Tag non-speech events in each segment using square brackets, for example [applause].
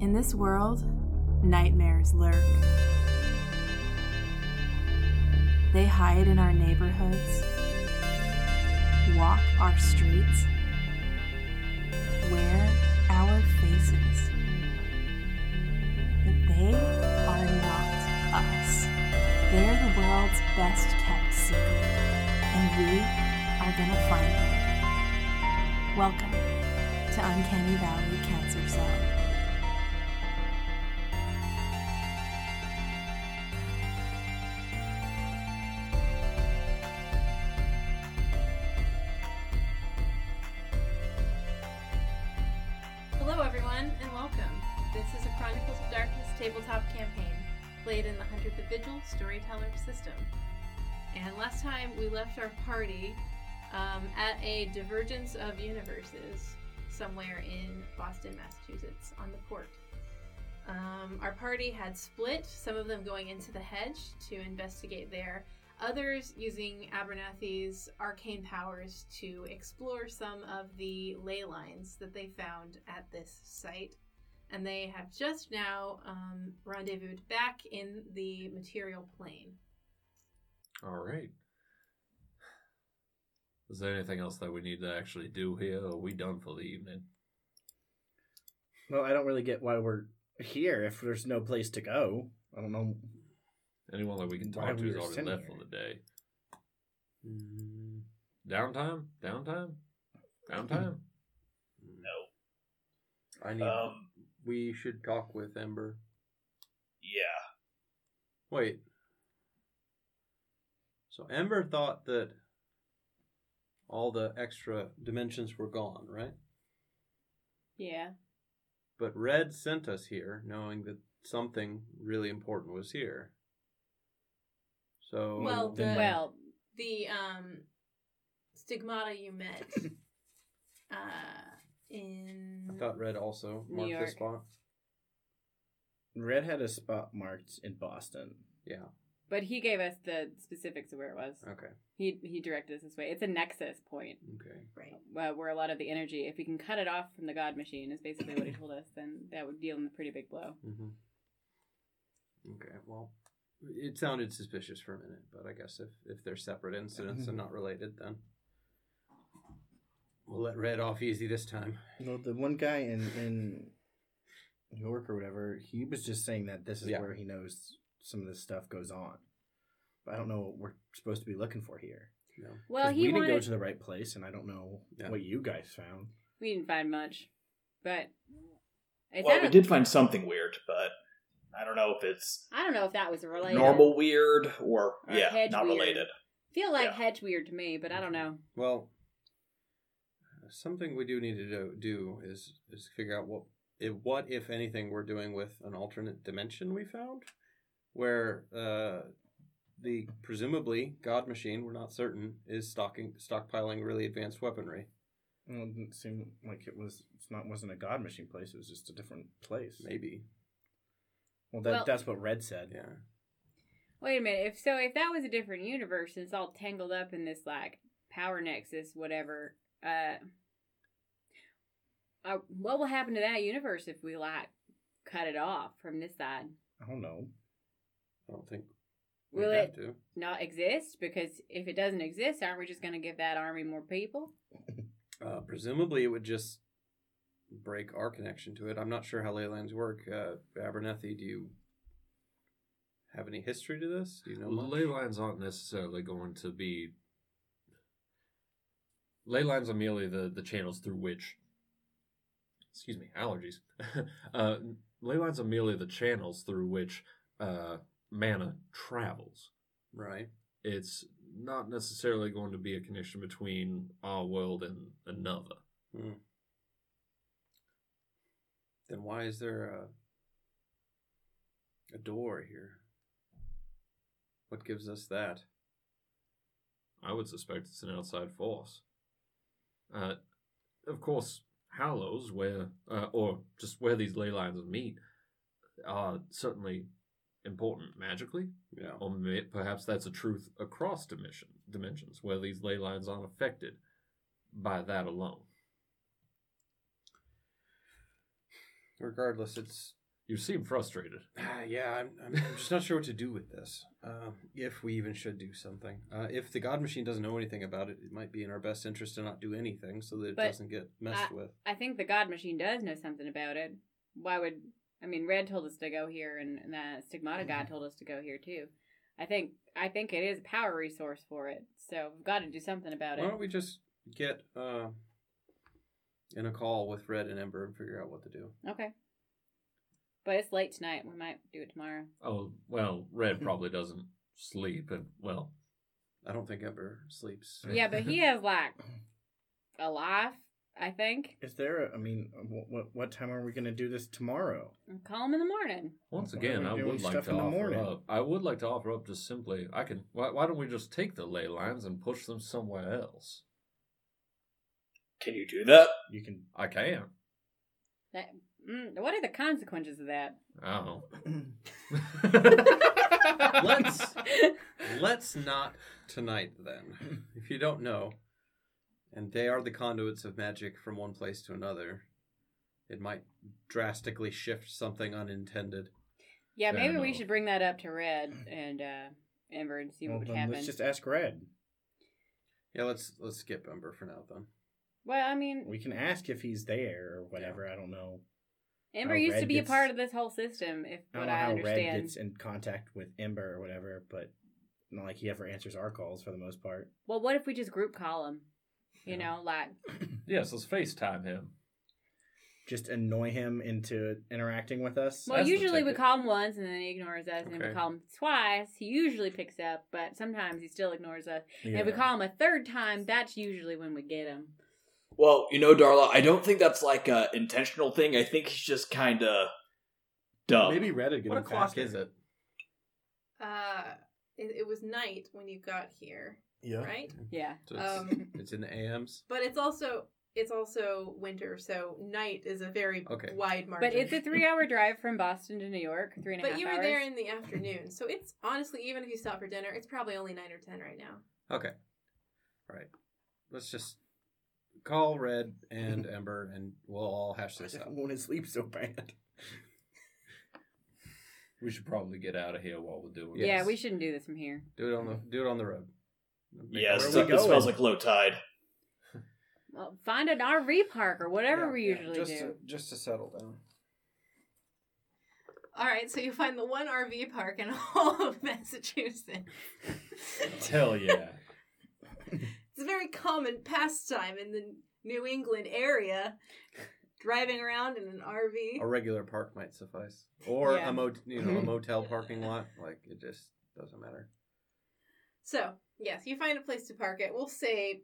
In this world, nightmares lurk. They hide in our neighborhoods, walk our streets, wear our faces. But they are not us. They're the world's best kept secret, and we are gonna find them. Welcome to Uncanny Valley Cancer Cell. Party um, at a divergence of universes somewhere in Boston, Massachusetts, on the port. Um, our party had split, some of them going into the hedge to investigate there, others using Abernathy's arcane powers to explore some of the ley lines that they found at this site. And they have just now um, rendezvoused back in the material plane. All right. Is there anything else that we need to actually do here? Or are we done for the evening? Well, I don't really get why we're here if there's no place to go. I don't know. Anyone that we can talk to is already left here. for the day. Mm, Downtime? Downtime? Downtime? no. I need. Um, we should talk with Ember. yeah. Wait. So Ember thought that all the extra dimensions were gone, right? Yeah. But Red sent us here knowing that something really important was here. So Well, the, then- well, the um, stigmata you met [laughs] uh, in. I thought Red also marked the spot. Red had a spot marked in Boston. Yeah. But he gave us the specifics of where it was. Okay. He he directed us this way. It's a nexus point Okay. Right. uh, where a lot of the energy, if we can cut it off from the God machine, is basically what he told us. Then that would deal him a pretty big blow. hmm Okay. Well, it sounded suspicious for a minute, but I guess if if they're separate incidents and not related, then we'll let Red off easy this time. Well, the one guy in in New York or whatever, he was just saying that this is Yeah. where he knows some of this stuff goes on. But I don't know what we're supposed to be looking for here. You know? Well, 'Cause he we didn't go to the right place, and I don't know Yeah. what you guys found. We didn't find much, but it well, we did find something weird, but I don't know if it's I don't know if that was related. normal weird or, Or yeah, hedge not weird. related. Feel like Yeah. hedge weird to me, but I don't know. Well, something we do need to do, do is is figure out what if, what if anything we're doing with an alternate dimension we found, where uh, the presumably God machine, we're not certain, is stocking stockpiling really advanced weaponry. Well, it didn't seem like it was. It's not wasn't a god machine place. It was just a different place. Maybe, Well, that, Well- that's what Red said. yeah. Wait a minute. If so, if that was a different universe, and it's all tangled up in this like power nexus, whatever. Uh, uh, what will happen to that universe if we like cut it off from this side? I don't know. I don't think we Will have it to. not exist? Because if it doesn't exist, aren't we just going to give that army more people? [laughs] Uh, presumably, it would just break our connection to it. I'm not sure how ley lines work. Uh, Abernathy, do you have any history to this? Do you know much? Ley lines aren't necessarily going to be. Ley lines are merely the, the channels through which. Excuse me, allergies. [laughs] uh, ley lines are merely the channels through which uh, mana travels. Right. It's not necessarily going to be a connection between our world and another. Hmm. Then why is there a a door here? What gives us that? I would suspect it's an outside force. Uh, of course, Hallows, where uh, or just where these ley lines meet, are certainly important magically, Yeah. or may, perhaps that's a truth across dimension, dimensions where these ley lines aren't affected by that alone. regardless, it's You seem frustrated. [sighs] Ah, yeah, I'm, I'm, I'm just not sure what to do with this. Uh, if we even should do something. Uh, if the God Machine doesn't know anything about it, it might be in our best interest to not do anything so that it But doesn't get messed with. I think the God Machine does know something about it. Why would I mean? Red told us to go here, and, and the Stigmata God Mm-hmm. told us to go here too. I think I think it is a power resource for it, so we've got to do something about it. Why don't we just get uh, in a call with Red and Ember and figure out what to do? Okay. But it's late tonight. We might do it tomorrow. Oh, well, Red probably doesn't sleep, and, well, I don't think Ember sleeps. Yeah, but he [laughs] has like a life. I think. Is there? A, I mean, what, what what time are we gonna do this tomorrow? Call him in the morning. once Why again, I would like to offer morning? up. I would like to offer up just simply. I can. Why, why don't we just take the ley lines and push them somewhere else? Can you do that? You can. I can. That, mm, what are the consequences of that? I don't [laughs] [laughs] Let's [laughs] let's not tonight then. If you don't know, and they are the conduits of magic from one place to another, it might drastically shift something unintended. yeah, maybe we should bring that up to Red and uh, Ember and see Well, what would then happen. let's just ask Red. Yeah, let's let's skip Ember for now then. Well, I mean, We can ask if he's there or whatever. I don't know. Ember how used to Red be a part of this whole system, if I don't know I how understand. Red gets in contact with Ember or whatever, but not like he ever answers our calls for the most part. Well, what if we just group call him? You Yeah. know, like [clears throat] Yes, let's FaceTime him. Just annoy him into interacting with us. well, That's usually we call him once and then he ignores us, okay. and if we call him twice, he usually picks up, but sometimes he still ignores us. Yeah. And if we call him a third time, that's usually when we get him. Well, you know, Darla, I don't think that's like a intentional thing. I think he's just kind of dumb. Maybe Red would get What him o'clock is it? Uh, it, it was night when you got here, Yeah. right? Yeah. So it's, Um, [laughs] it's in the AMs. But it's also it's also winter, so night is a very Okay. wide margin. But it's a three-hour drive from Boston to New York, three and a half But you were hours. there in the afternoon, so it's honestly even if you stop for dinner, it's probably only nine or ten right now. Okay. All right. Let's just call Red and [laughs] Ember, and we'll all hash I this just out. want to sleep so bad. [laughs] We should probably get out of here while we're doing Yeah, Yes. we shouldn't do this from here. Do it on the do it on the road. Make yeah, it Where it are we work. it smells like low tide. [laughs] Well, find an RV park or whatever Yeah, we yeah, usually just do. To, just to settle down. All right, so you find the one RV park in [laughs] all of Massachusetts. [laughs] Hell yeah. It's a very common pastime in the New England area, driving around in an RV. A regular park might suffice, or Yeah. a mot you know a motel parking lot. Like it just doesn't matter. So, yes, you find a place to park it. We'll say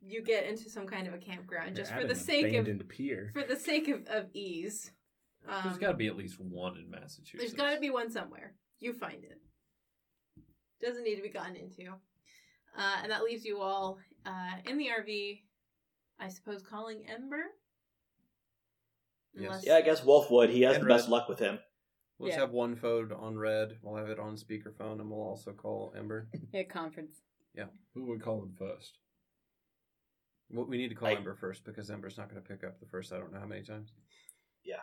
you get into some kind of a campground just for the sake of pier. for the sake of, of ease. Um, There's got to be at least one in Massachusetts. there's got to be one somewhere. You find it. Doesn't need to be gotten into. Uh, and that leaves you all uh, in the RV, I suppose, calling Ember? Yes. Unless- Yeah, I guess Wolf would. He has And the best Red. luck with him. We'll just Yeah. have one phone on Red. We'll have it on speakerphone, and we'll also call Ember. [laughs] Yeah, conference. Who would call him first? Well, we need to call I- Ember first because Ember's not going to pick up the first. I don't know how many times. Yeah.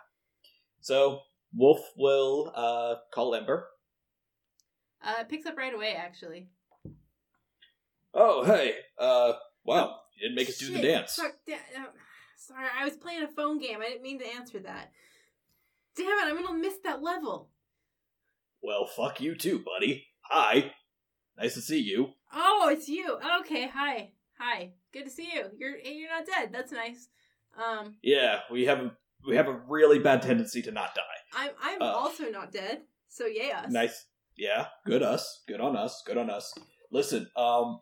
So Wolf will uh, call Ember. Uh, picks up right away, actually. Oh, hey. Uh, wow. You didn't make us do the dance. Fuck, da- uh, sorry, I was playing a phone game. I didn't mean to answer that. Damn it, I'm gonna miss that level. Well, fuck you too, buddy. Hi. Nice to see you. Oh, it's you. Okay, hi, hi. Good to see you. You're you're not dead. That's nice. Um, Yeah, we have a, we have a really bad tendency to not die. I'm I'm Uh. also not dead. So yay us. Nice. Yeah, good us. Good on us. Good on us. Listen, um,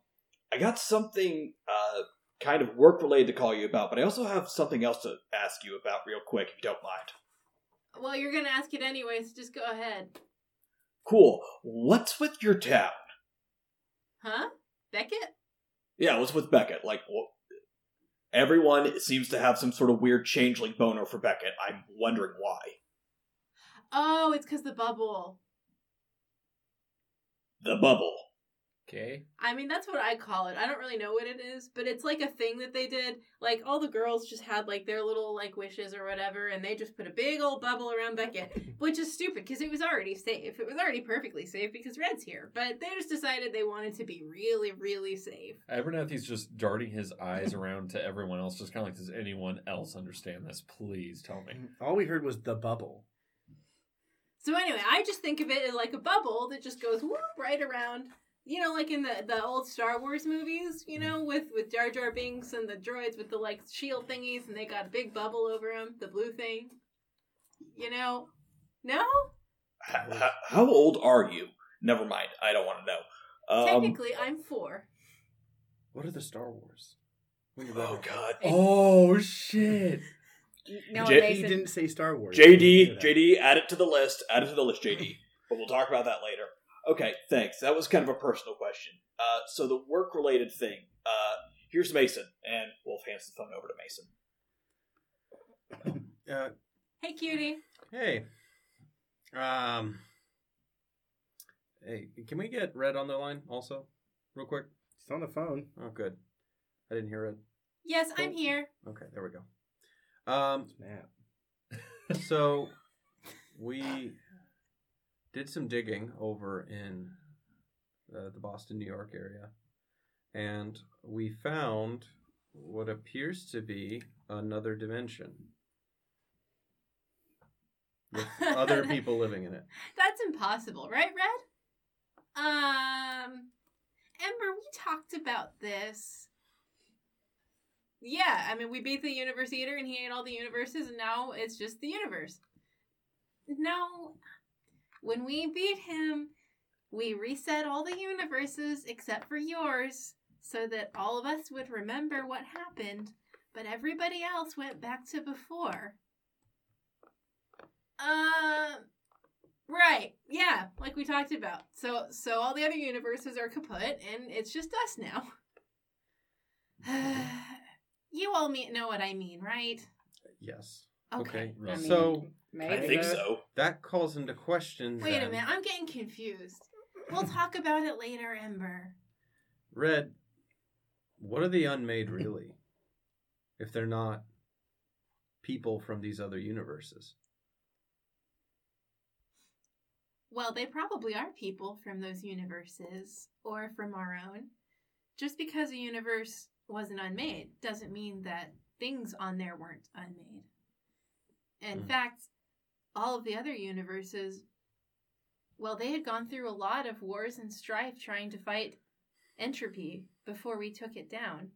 I got something uh kind of work related to call you about, but I also have something else to ask you about real quick, if you don't mind. Well, you're gonna ask it anyway, so just go ahead. Cool. What's with your town? Huh? Beckett? Yeah, what's with Beckett? Like, everyone seems to have some sort of weird changeling boner for Beckett. I'm wondering why. Oh, it's because the bubble. The bubble. Okay. I mean, that's what I call it. I don't really know what it is, but it's like a thing that they did. Like all the girls just had like their little like wishes or whatever, and they just put a big old bubble around Beckett, [laughs] which is stupid because it was already safe. It was already perfectly safe because Red's here, but they just decided they wanted to be really, really safe. Abernathy's just darting his eyes [laughs] around to everyone else, just kind of like, does anyone else understand this? Please tell me. Mm, all we heard was the bubble. So anyway, I just think of it as like a bubble that just goes whoop right around. You know, like in the the old Star Wars movies, you know, with with Jar Jar Binks and the droids with the like shield thingies, and they got a big bubble over them, the blue thing. You know, no. How, how, how old are you? Never mind. I don't want to know. Um, Technically, I'm four. What are the Star Wars? Oh? God. Oh shit! No, J- He didn't say Star Wars. JD, JD, add it to the list. Add it to the list, JD. But we'll talk about that later. Okay, thanks. That was kind of a personal question. Uh, so the work-related thing. Uh, here's Mason, and Wolf hands the phone over to Mason. Uh, Hey, cutie. hey. Um. Hey, can we get Red on the line also, real quick? He's on the phone. Oh, good. I didn't hear Red. Yes, I'm here. Okay, there we go. Um, Snap. so [laughs] we did some digging over in uh, the Boston, New York area, and we found what appears to be another dimension with other [laughs] people living in it. That's impossible, right, Red? Um, Ember, we talked about this. Yeah, I mean, we beat the universe eater and he ate all the universes, and now it's just the universe. No, when we beat him, we reset all the universes except for yours so that all of us would remember what happened, but everybody else went back to before. Um. Right. Yeah, like we talked about. So so all the other universes are kaput and it's just us now. [sighs] you all me- know what I mean, right? Yes. Okay. I mean, so maybe. I think so. that calls into question. Wait a minute, I'm getting confused. We'll talk about it later, Ember. Red, what are the unmade really? If they're not people from these other universes. Well, they probably are people from those universes or from our own. Just because a universe wasn't unmade doesn't mean that things on there weren't unmade. In Hmm. fact, all of the other universes, well, they had gone through a lot of wars and strife trying to fight entropy before we took it down.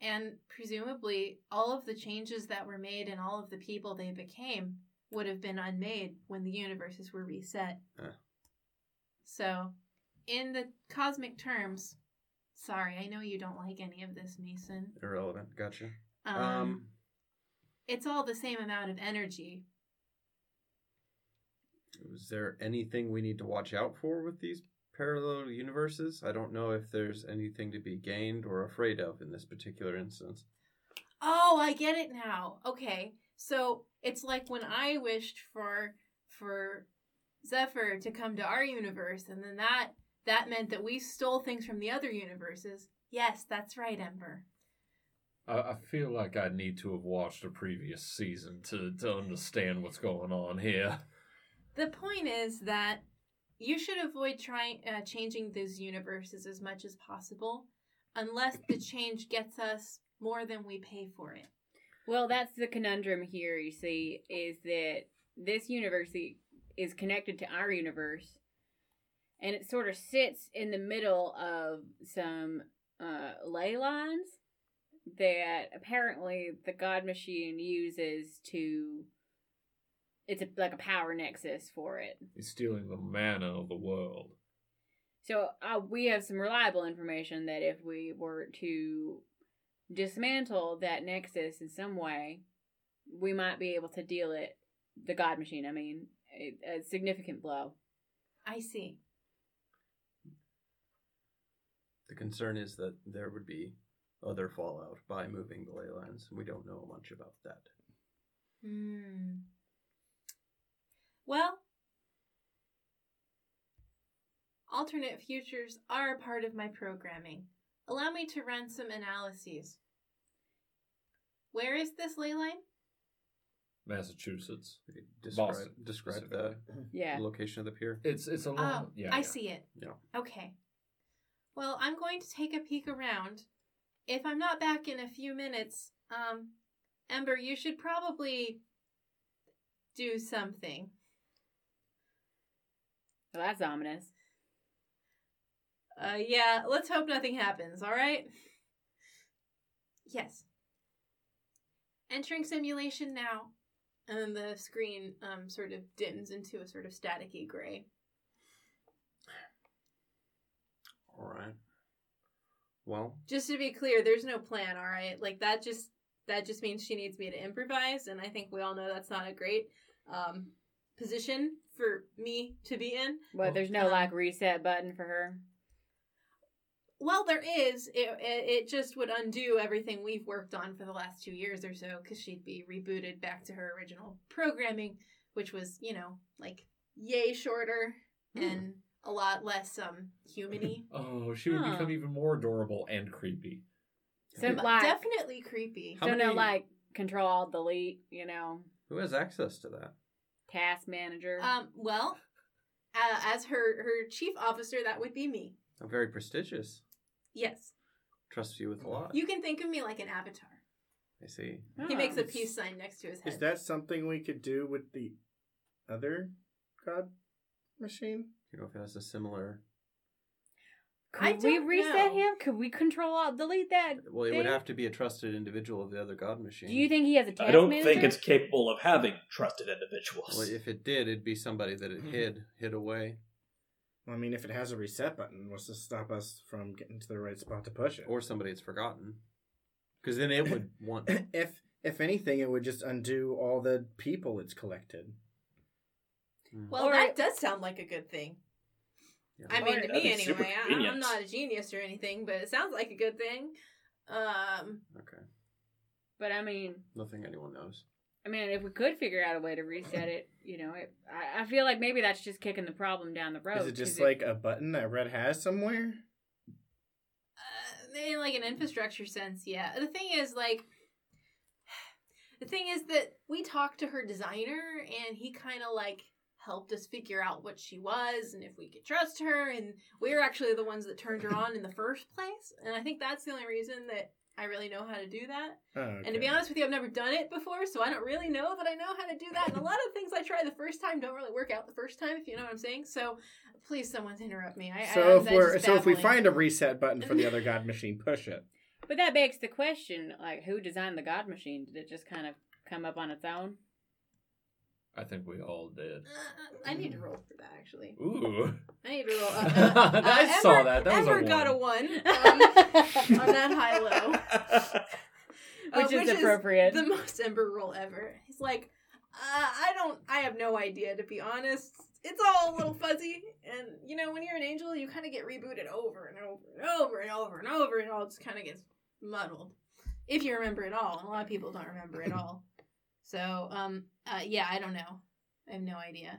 And presumably, all of the changes that were made and all of the people they became would have been unmade when the universes were reset. Ah. So, in the cosmic terms, sorry, I know you don't like any of this, Mason. Irrelevant. Gotcha. Um, Um, it's all the same amount of energy. Is there anything we need to watch out for with these parallel universes? I don't know if there's anything to be gained or afraid of in this particular instance. Oh, I get it now. Okay. So it's like when I wished for for Zephyr to come to our universe and then that that meant that we stole things from the other universes. Yes, that's right, Ember. I, I feel like I need to have watched a previous season to, to understand what's going on here. The point is that you should avoid trying uh, changing those universes as much as possible unless the change gets us more than we pay for it. Well, that's the conundrum here, you see, is that this universe is connected to our universe, and it sort of sits in the middle of some uh, ley lines that apparently the God Machine uses to. It's a, like a power nexus for it. He's stealing the mana of the world. So uh, we have some reliable information that if we were to dismantle that nexus in some way, we might be able to deal it the God Machine. I mean, a, a significant blow. I see. The concern is that there would be other fallout by moving the ley lines. We don't know much about that. Hmm. Well, alternate futures are a part of my programming. Allow me to run some analyses. Where is this ley line? Massachusetts. Describe, Boston, describe the. [clears throat] Yeah. location of the pier. It's it's a Oh, yeah, I yeah. see it. Yeah. Okay. Well, I'm going to take a peek around. If I'm not back in a few minutes, um, Ember, you should probably do something. Well, that's ominous. Uh, yeah, let's hope nothing happens, alright? Yes. Entering simulation now. And then the screen um, sort of dims into a sort of staticky gray. All right. Well, Just to be clear, there's no plan, alright? Like, that just that just means she needs me to improvise, and I think we all know that's not a great um, position for me to be in. But there's no um, like reset button for her. Well, there is. It, it, it just would undo everything we've worked on for the last two years or so because she'd be rebooted back to her original programming, which was, you know, like yay shorter and a lot less um humany. [laughs] Oh, she would Huh. become even more adorable and creepy. So But like, Definitely creepy. How so no many- like control alt delete. You know, who has access to that? Task manager. Um, well, uh, as her her chief officer, that would be me. I'm very prestigious. Yes, Trust you with a lot. you can think of me like an avatar. I see. He Oh. makes a peace sign next to his head. Is that something we could do with the other god machine? You know if it has a similar. I Could we reset know. him? Could we control alt delete that? Well, it would have to be a trusted individual of the other god machine. Do you think he has a task I don't manager? think it's capable of having trusted individuals. Well, if it did, it'd be somebody that it Mhm. hid hid away, I mean, if it has a reset button, what's to stop us from getting to the right spot to push it? or somebody it's forgotten. Because then it would [laughs] want. if if anything, it would just undo all the people it's collected. Well, Or- that does sound like a good thing. I mean, to me anyway. I, I'm not a genius or anything, but it sounds like a good thing. Um, Okay. But I mean, Nothing anyone knows. I mean, if we could figure out a way to reset it, you know, it, I, I feel like maybe that's just kicking the problem down the road. Is it just like a button that Red has somewhere? uh, in like an infrastructure sense, yeah. The thing is, like, [sighs] the thing is that we talked to her designer, and he kind of like helped us figure out what she was and if we could trust her, and we were actually the ones that turned her on in the first place. And I think that's the only reason that I really know how to do that. Oh, And to be honest with you, I've never done it before, so I don't really know that I know how to do that. And a lot of things I try the first time don't really work out the first time, if you know what I'm saying. So please, someone interrupt me. I, So I, if we're so if we find a reset button for the other [laughs] god machine, push it. But that begs the question, like, who designed the God Machine? Did it just kind of come up on its own? I think we all did. Uh, I need to roll for that actually. Ooh. I need to roll. Uh, uh, [laughs] uh, I saw Ember- that. That was a Ember got a one. one [laughs] um, on that high low, [laughs] uh, Which is appropriate. the most Ember roll ever. He's like, uh, I don't. I have no idea to be honest. It's all a little fuzzy, and you know when you're an angel, you kind of get rebooted over and over and over and over and over, and all just kind of gets muddled. If you remember it all, and a lot of people don't remember it all. So, um, uh, yeah, I don't know. I have no idea.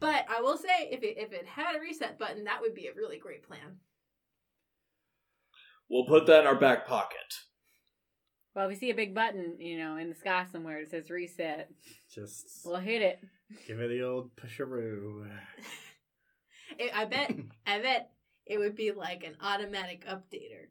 But I will say, if it if it had a reset button, that would be a really great plan. we'll put that in our back pocket. well, if we see a big button, you know, in the sky somewhere that says reset, Just we'll hit it. give it the old pusharoo. [laughs] It, I bet, [laughs] I bet it would be like an automatic updater.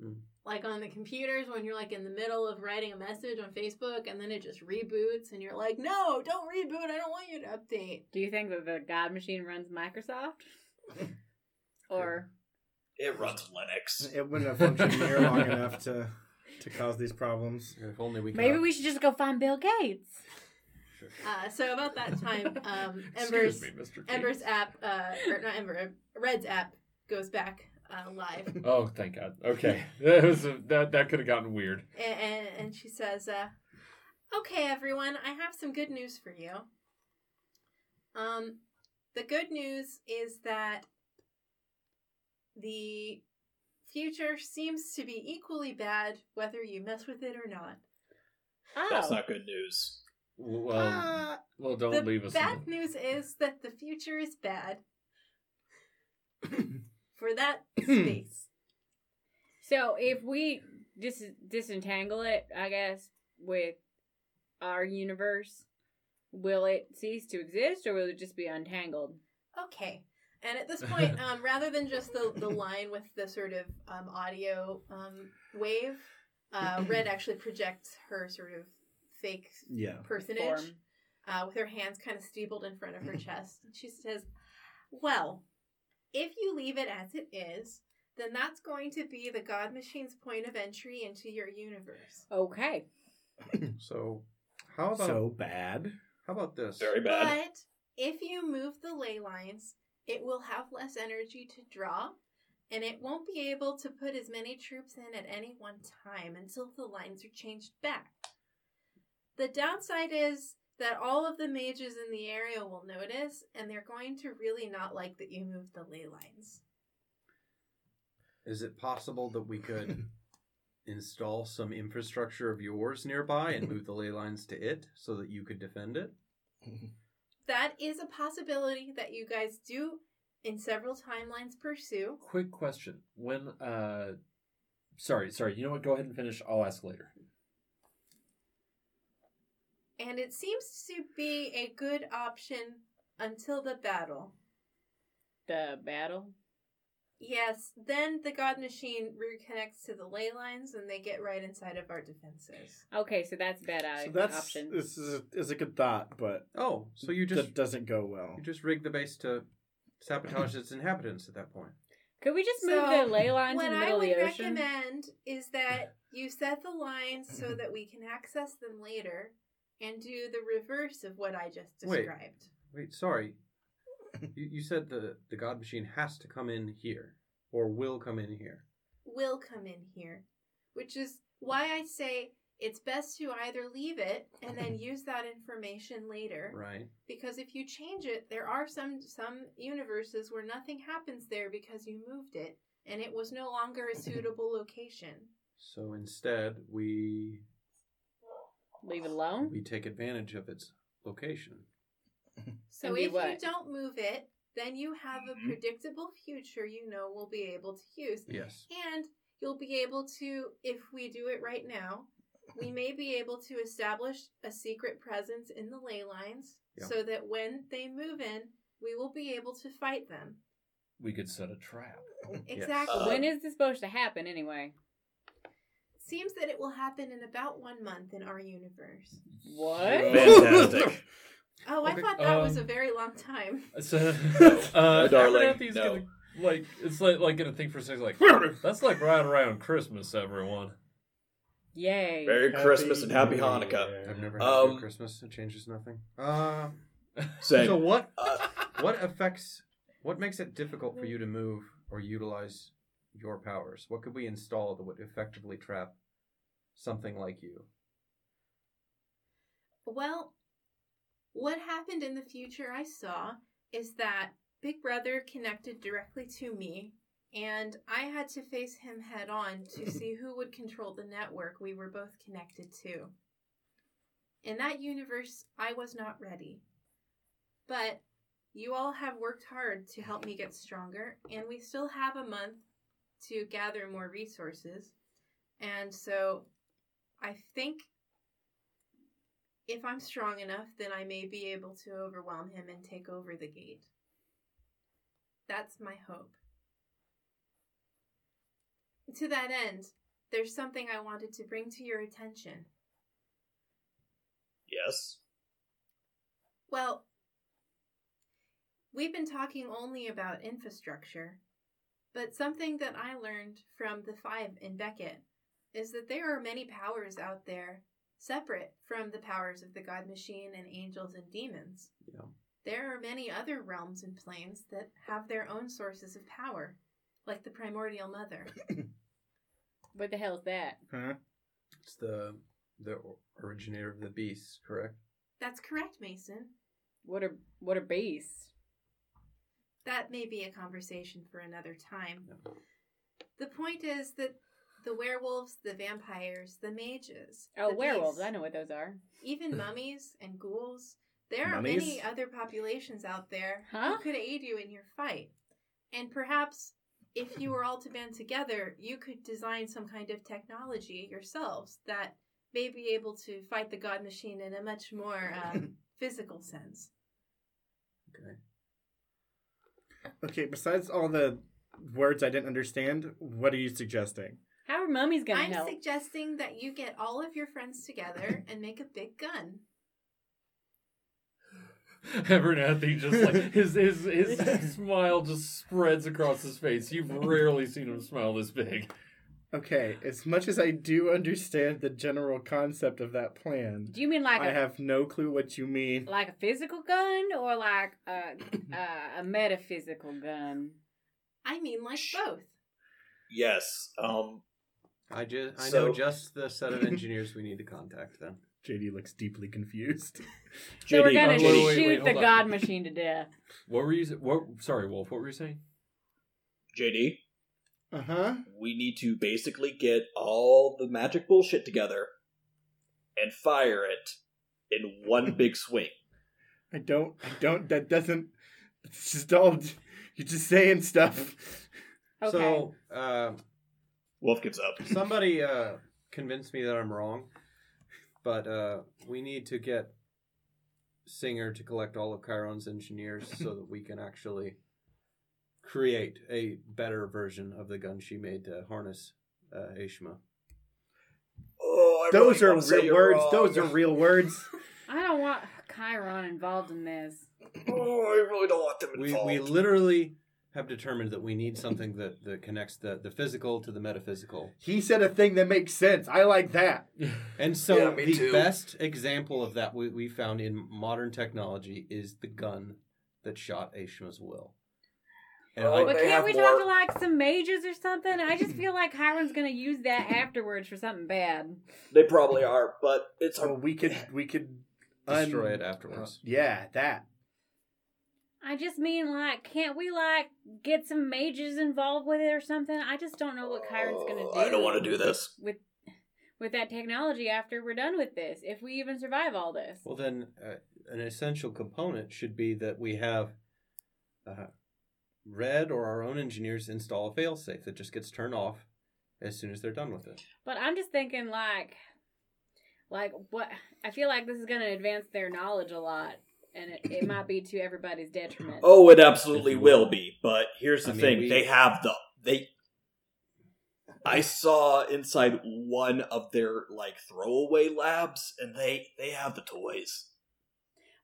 Hmm. Like on the computers when you're like in the middle of writing a message on Facebook and then it just reboots and you're like, no, don't reboot. I don't want you to update. Do you think that the God Machine runs Microsoft? or It runs Linux. It wouldn't have functioned near long enough to to cause these problems. If only we could. maybe we should just go find Bill Gates? Uh, so about that time, um, [laughs] Ember's me, Mr. Ember's app, uh, or not Ember, Red's app goes back uh, live. [laughs] Oh, thank God. Okay, [laughs] that was a, that. That could have gotten weird. and, and, and she says, uh, "Okay, everyone, I have some good news for you. Um, the good news is that the future seems to be equally bad whether you mess with it or not. Oh, That's not good news. Well, Uh, well, don't leave us. The bad in news is that the future is bad. [coughs] for that [clears throat] space. So if we dis- disentangle it, I guess, with our universe, will it cease to exist or will it just be untangled? Okay. And at this point, [laughs] um, rather than just the, the line with the sort of um, audio um, wave, uh, [clears throat] Red actually projects her sort of fake Yeah. personage uh, with her hands kind of steepled in front of her [clears throat] chest. And she says, Well, if you leave it as it is, then that's going to be the God Machine's point of entry into your universe. Okay. [clears throat] So, how about So bad. how about this? Very bad. But if you move the ley lines, it will have less energy to draw, and it won't be able to put as many troops in at any one time until the lines are changed back. The downside is that all of the mages in the area will notice, and they're going to really not like that you moved the ley lines. Is it possible that we could [laughs] install some infrastructure of yours nearby and move the ley lines to it so that you could defend it? [laughs] That is a possibility that you guys do in several timelines pursue. Quick question. When uh sorry, sorry, you know what, go ahead and finish. I'll ask later. And it seems to be a good option until the battle. The battle. Yes, then the God Machine reconnects to the ley lines and they get right inside of our defenses. Okay, so that's a bad uh, So that's option. this is a, is a good thought, but Oh, so you just that doesn't go well. you just rig the base to sabotage its inhabitants at that point. Could we just move So, the ley lines What in the I middle of would the ocean? recommend is that you set the lines so that we can access them later and do the reverse of what I just Wait. described. Wait, sorry. You, you said the the God machine has to come in here or will come in here. Will come in here, which is why I say it's best to either leave it and then [laughs] use that information later. Right. because if you change it there are some some universes where nothing happens there because you moved it and it was no longer a suitable location So instead, we Leave it alone. we take advantage of its location. [laughs] so And do if you what? don't move it then you have a predictable future you know we'll be able to use Yes. and you'll be able to if we do it right now we may be able to establish a secret presence in the ley lines Yeah. so that when they move in we will be able to fight them We could set a trap. [laughs] exactly Uh, when is this supposed to happen anyway? Seems that it will happen in about one month in our universe. What? Fantastic. [laughs] Oh, I Okay, thought that was a um, very long time. [laughs] So, [laughs] No, uh, darling, Abernathy's no. gonna, like, it's like like gonna think for a second, like that's like right around Christmas, everyone. Yay. Merry Christmas and Happy New Hanukkah. I've never had Um, Christmas. It changes nothing. Uh, Same. so what Uh, what affects what makes it difficult for you to move or utilize your powers? What could we install that would effectively trap something like you? Well, what happened in the future I saw is that Big Brother connected directly to me, and I had to face him head on to [clears throat] see who would control the network we were both connected to. In that universe, I was not ready. But you all have worked hard to help me get stronger, and we still have a month to gather more resources. And so I think if I'm strong enough, then I may be able to overwhelm him and take over the gate. That's my hope. To that end, there's something I wanted to bring to your attention. yes. Well, we've been talking only about infrastructure, but something that I learned from the Five in Beckett is that there are many powers out there separate from the powers of the God Machine and angels and demons. Yeah. There are many other realms and planes that have their own sources of power, like the Primordial Mother. [coughs] [coughs] What the hell's that? Huh? It's the the originator of the beasts, correct? That's correct, Mason. What are what are beasts? That may be a conversation for another time. Yeah. The point is that the werewolves, the vampires, the mages, Oh, the werewolves. beasts, I know what those are. even [laughs] mummies and ghouls, there are Mummies? many other populations out there Huh? who could aid you in your fight. And perhaps if you were all to band together, you could design some kind of technology yourselves that may be able to fight the God Machine in a much more um, [laughs] physical sense. Okay. Okay, besides all the words I didn't understand, what are you suggesting? How are mummies gonna I'm help? suggesting that you get all of your friends together [laughs] and make a big gun. [laughs] Abernathy just like [laughs] his his his smile just spreads across his face. You've rarely seen him smile this big. Okay, as much as I do understand the general concept of that plan, Do you mean like I a have no clue what you mean. like a physical gun or like a a, a metaphysical gun? I mean, like both. Yes. Um. I just I So- know just the set of engineers we need to contact then. [laughs] JD looks deeply confused. [laughs] So we're gonna uh, wait, wait, shoot wait, the on. god machine to death. What were you? What? Sorry, Wolf. What were you saying? JD, Uh huh. we need to basically get all the magic bullshit together and fire it in one [laughs] big swing. I don't. I don't. That doesn't. It's just all. You're just saying stuff. Okay. So uh, Wolf gives up. somebody uh, convinced me that I'm wrong, but uh, we need to get Singer to collect all of Chiron's engineers so [laughs] that we can actually create a better version of the gun she made to harness uh, Ashma. Oh, I Those really are real words. wrong. Those are real words. [laughs] I don't want Chiron involved in this. Oh, I really don't want them We involved. we we literally have determined that we need something that, that connects the, the physical to the metaphysical. He said a thing that makes sense. I like that. [laughs] And so Yeah, the too. best example of that we, we found in modern technology is the gun that shot Ashma's will. And Oh, I, But can't we more- talk to like some mages or something? I just feel like Chiron's gonna use that afterwards for something bad. They probably are, but it's So we could. We could destroy un- it afterwards. Yeah, that. I just mean like, can't we like get some mages involved with it or something? I just don't know what Chiron's gonna do. Oh, I don't want to do this. with with that technology after we're done with this. If we even survive all this. Well, then uh, an essential component should be that we have uh, Red or our own engineers install a failsafe that just gets turned off as soon as they're done with it. But I'm just thinking like like what I feel like this is gonna advance their knowledge a lot and it, it might be to everybody's detriment. Oh, it absolutely will will. be. But here's the I mean, thing: we- they have the they. I saw inside one of their like throwaway labs, and they they have the toys.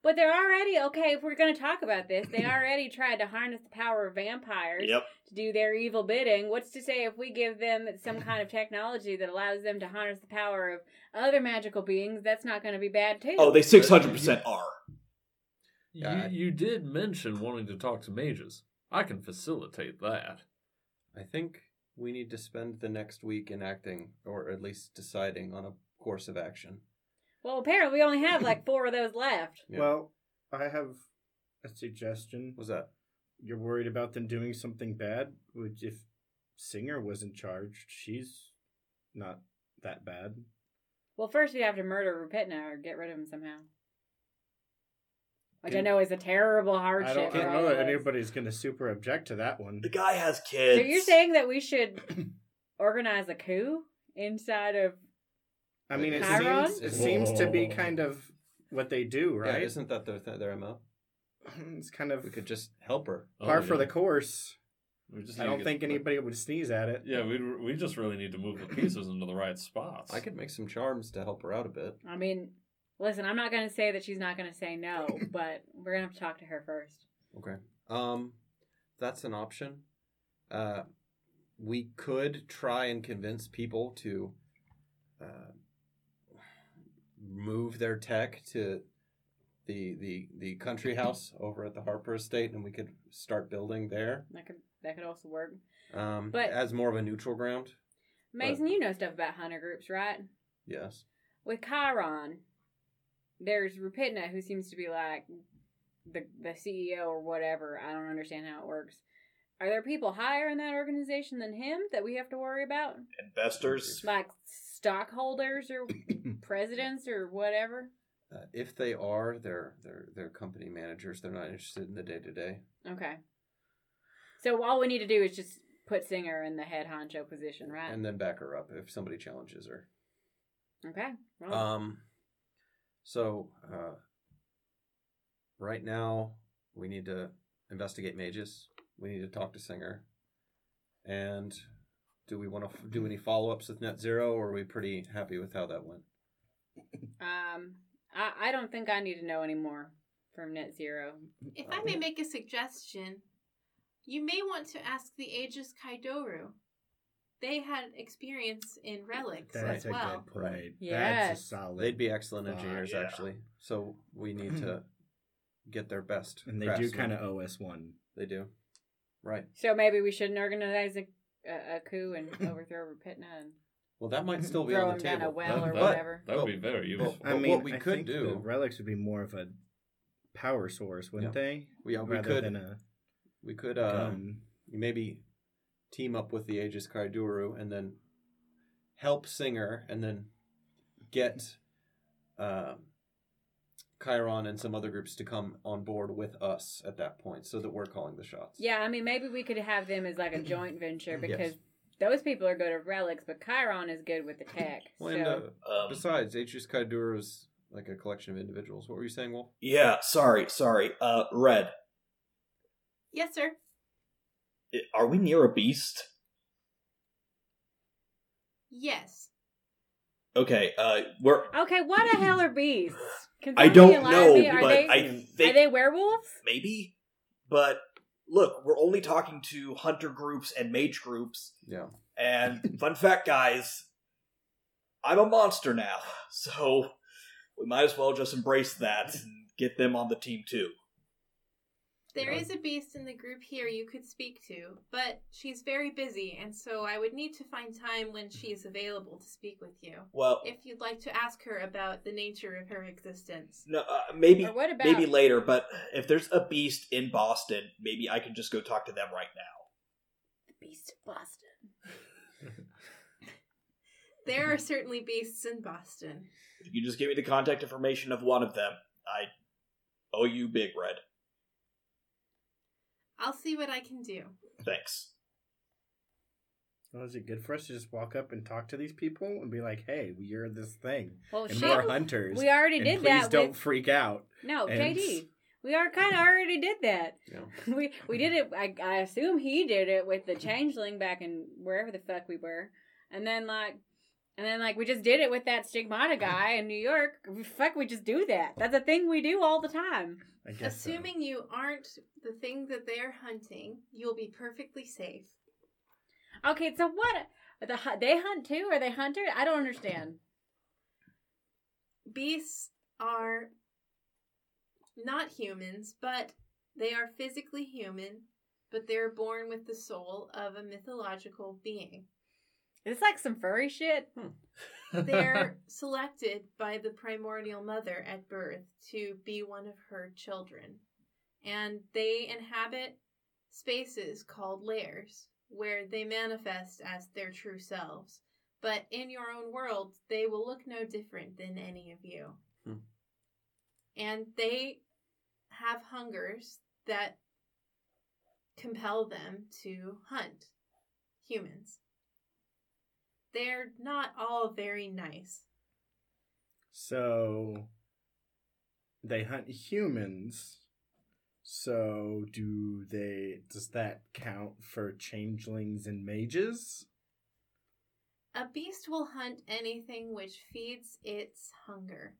But they're already okay. If we're going to talk about this, they [laughs] already tried to harness the power of vampires Yep. to do their evil bidding. What's to say if we give them some kind of technology that allows them to harness the power of other magical beings? That's not going to be bad too. Oh, they six hundred percent are. You, you did mention wanting to talk to mages. I can facilitate that. I think we need to spend the next week enacting, or at least deciding on a course of action. Well, apparently we only have like four of those left. Yeah. Well, I have a suggestion. Was that? You're worried about them doing something bad? Which, if Singer wasn't charged, she's not that bad. Well, first we have to murder Rupitna or get rid of him somehow. Which I know is a terrible I hardship. don't, I don't all know of that us. anybody's going to super object to that one. The guy has kids. So kids. you're saying that we should [coughs] organize a coup inside of I mean, it Chiron? seems it seems to be kind of what they do, Yeah, right? isn't that their, their MO? it's kind of We could just help her. par Oh, for yeah. the course. We just I need to don't get- think anybody would sneeze at it. Yeah, we we just really need to move the pieces into the right spots. I could make some charms to help her out a bit. I mean, listen, I'm not going to say that she's not going to say no, [coughs] but we're going to have to talk to her first. Okay. Um, that's an option. Uh, we could try and convince people to uh, move their tech to the the the country house over at the Harper Estate, and we could start building there. That could that could also work. Um, But- as more of a neutral ground. Mason, you know stuff about hunter groups, right? Yes. With Chiron, there's Rupitna, who seems to be like the the CEO or whatever. I don't understand how it works. Are there people higher in that organization than him that we have to worry about? Investors. Like stockholders or [clears throat] presidents or whatever? Uh, if they are, they're they're they're company managers. They're not interested in the day to day. Okay. So all we need to do is just put Singer in the head honcho position, right? and then back her up if somebody challenges her. okay. Um, so uh, right now we need to investigate mages. We need to talk to Singer, and do we want to do any follow ups with Net Zero, or are we pretty happy with how that went? um, I, I don't think I need to know anymore from Net Zero. If I may make a suggestion, you may want to ask the Aegis Kai Doru. They had experience in relics That's as a well. good point. Yes. That's a solid. They'd be excellent Uh, engineers, yeah. actually. So we need to [clears throat] get their best. and they do kind of owe us one. They do. Right. So maybe we shouldn't organize a, a, a coup and [laughs] overthrow Rapitna and Well, that might still be throw on him the down table. a well or That- whatever. That would be very useful. But I mean, what we I could think do- the relics would be more of a power source, wouldn't they? We, yeah, we Rather could. than a we could. Uh, gun. maybe team up with the Aegis Kai Doru and then help Singer and then get uh, Cheiron and some other groups to come on board with us at that point so that we're calling the shots. Yeah, I mean, maybe we could have them as like a [clears throat] joint venture Yes. because those people are good at relics, but Cheiron is good with the tech. [clears throat] Well, so and, uh, Um, besides, Aegis Kai Doru is like a collection of individuals. What were you saying, Wolf? yeah, sorry, sorry. Uh, Red, Yes, sir. are we near a beast? Yes. Okay, uh, we're. okay, what the hell are beasts? Can I don't know, but they, I think are they werewolves? maybe. But look, we're only talking to hunter groups and mage groups. Yeah. And fun fact, guys, I'm a monster now, [laughs] so we might as well just embrace that and get them on the team too. There Yeah. is a beast in the group here you could speak to, but she's very busy, and so I would need to find time when she is available to speak with you. Well, If you'd like to ask her about the nature of her existence. no, uh, maybe Or what about maybe later. But if there's a beast in Boston, maybe I can just go talk to them right now. the beast of Boston? [laughs] There are certainly beasts in Boston. If you just give me the contact information of one of them, I owe you big red. I'll see what I can do. Thanks. Well, is it good for us to just walk up and talk to these people and be like, "Hey, you're this thing, Well, and shit, we're hunters. we already and did please that. Please don't with, freak out." no, and- JD. [laughs] We are kind of already did that. Yeah. [laughs] we we did it. I, I assume he did it with the changeling back in wherever the fuck we were, and then like, and then like we just did it with that stigmata guy in New York. Fuck, we just do that. That's a thing we do all the time. I guess so. Assuming you aren't the thing that they're hunting, you'll be perfectly safe. Okay, so what? The they hunt too? Are they hunters? I don't understand. Beasts are not humans, but they are physically human, but they're born with the soul of a mythological being. It's like some furry shit. [laughs] They're selected by the primordial mother at birth to be one of her children. And they inhabit spaces called lairs, where they manifest as their true selves. But in your own world, they will look no different than any of you. Hmm. And they have hungers that compel them to hunt humans. They're not all very nice. So they hunt humans. So do they does that count for changelings and mages? A beast will hunt anything which feeds its hunger.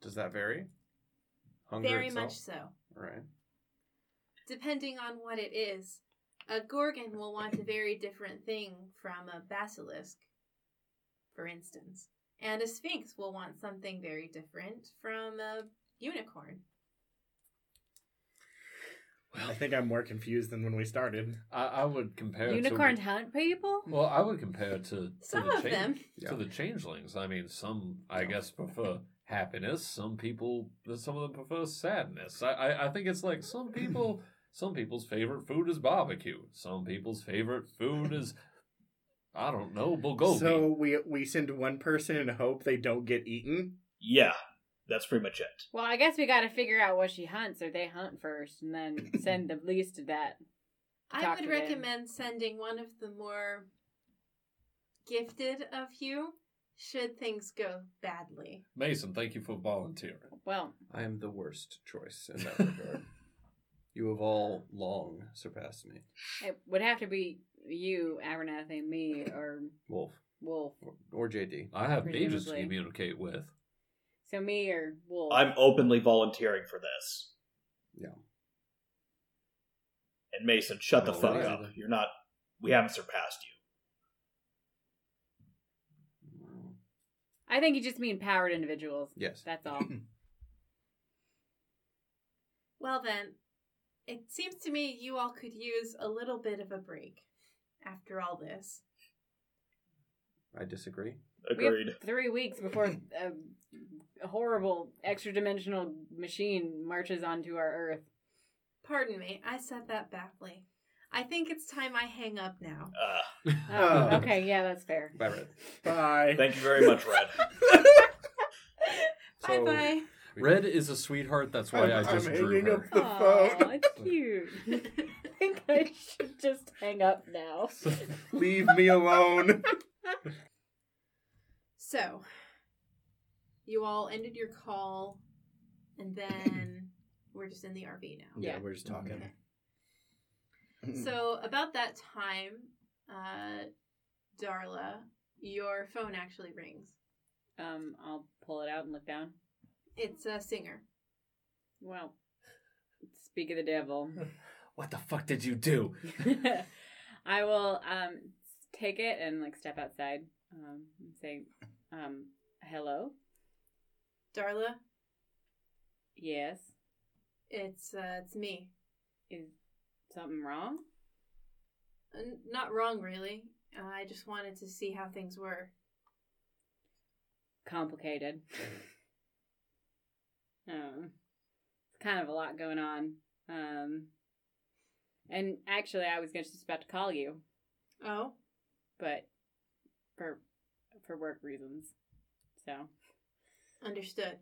Does that vary? Hunger Very itself? much so. Right. Depending on what it is. A gorgon will want a very different thing from a basilisk, for instance. And a sphinx will want something very different from a unicorn. Well, I think I'm more confused than when we started. I, I would compare it Unicorns to hunt people? well, I would compare to, to Some the of them. to the changelings. I mean, some I guess prefer happiness. Some people, some of them prefer sadness. I, I, I think it's like some people, [laughs] some people's favorite food is barbecue. Some people's favorite food is, I don't know, bulgogi. So we we send one person and hope they don't get eaten. Yeah, that's pretty much it. Well, I guess we got to figure out what she hunts, or they hunt first, and then [laughs] send the least of that. I would to them. recommend sending one of the more gifted of you should things go badly. Mason, thank you for volunteering. Well, I am the worst choice in that [laughs] regard. You have all long surpassed me. it would have to be you, Abernathy, me, [clears throat] or Wolf. Wolf. Or, or JD. I have mages to Presumably. communicate with. So me or Wolf. I'm openly volunteering for this. Yeah. And Mason, shut the fuck really? up. You're not. We haven't surpassed you. I think you just mean powered individuals. Yes. That's all. [clears throat] Well, then, it seems to me you all could use a little bit of a break after all this. I disagree. We have Agreed. three weeks before a, a horrible extra dimensional machine marches onto our Earth. Pardon me, I said that badly. I think it's time I hang up now. Uh, Oh, Oh. [laughs] okay, yeah, that's fair. Bye, Red. Bye. thank you very [laughs] much, Red. bye So- bye. Red is a sweetheart. That's why i I'm- just I'm drew hanging her. up the Aw, phone. it's cute. [laughs] I think I should just hang up now. [laughs] Leave me alone. So, you all ended your call, and then we're just in the RV now. yeah, Yeah. we're just talking. Okay. So, about that time, uh, Darla, your phone actually rings. Um, I'll pull it out and look down. It's a singer. Well, speak of the devil. [laughs] What the fuck did you do? [laughs] I will um take it and like step outside um and say um hello. Darla, Yes. it's uh, it's me. Is something wrong? N- not wrong, really. Uh, I just wanted to see how things were. Complicated. [laughs] um, it's kind of a lot going on. Um, and actually, I was just about to call you, Oh, but for for work reasons. So. understood.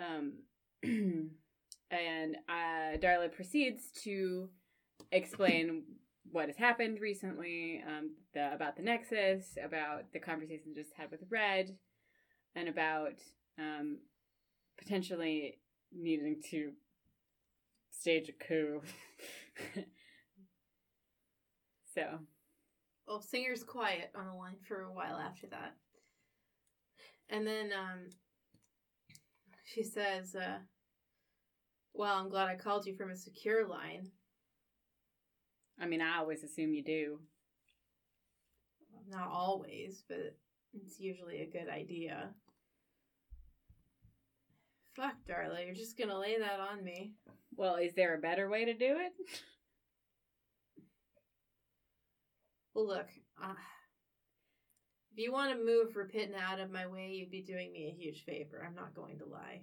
Um, [clears throat] and uh, Darla proceeds to explain what has happened recently, um, the, about the Nexus, about the conversation just had with Red, and about um, potentially needing to stage a coup. [laughs] so, Well, Singer's quiet on the line for a while after that. And then um, she says, uh, Well, I'm glad I called you from a secure line. I mean, I always assume you do. Not always, but it's usually a good idea. Fuck, Darla, you're just gonna lay that on me. Well, is there a better way to do it? Well, look, uh, if you want to move Rapitna out of my way, you'd be doing me a huge favor. I'm not going to lie.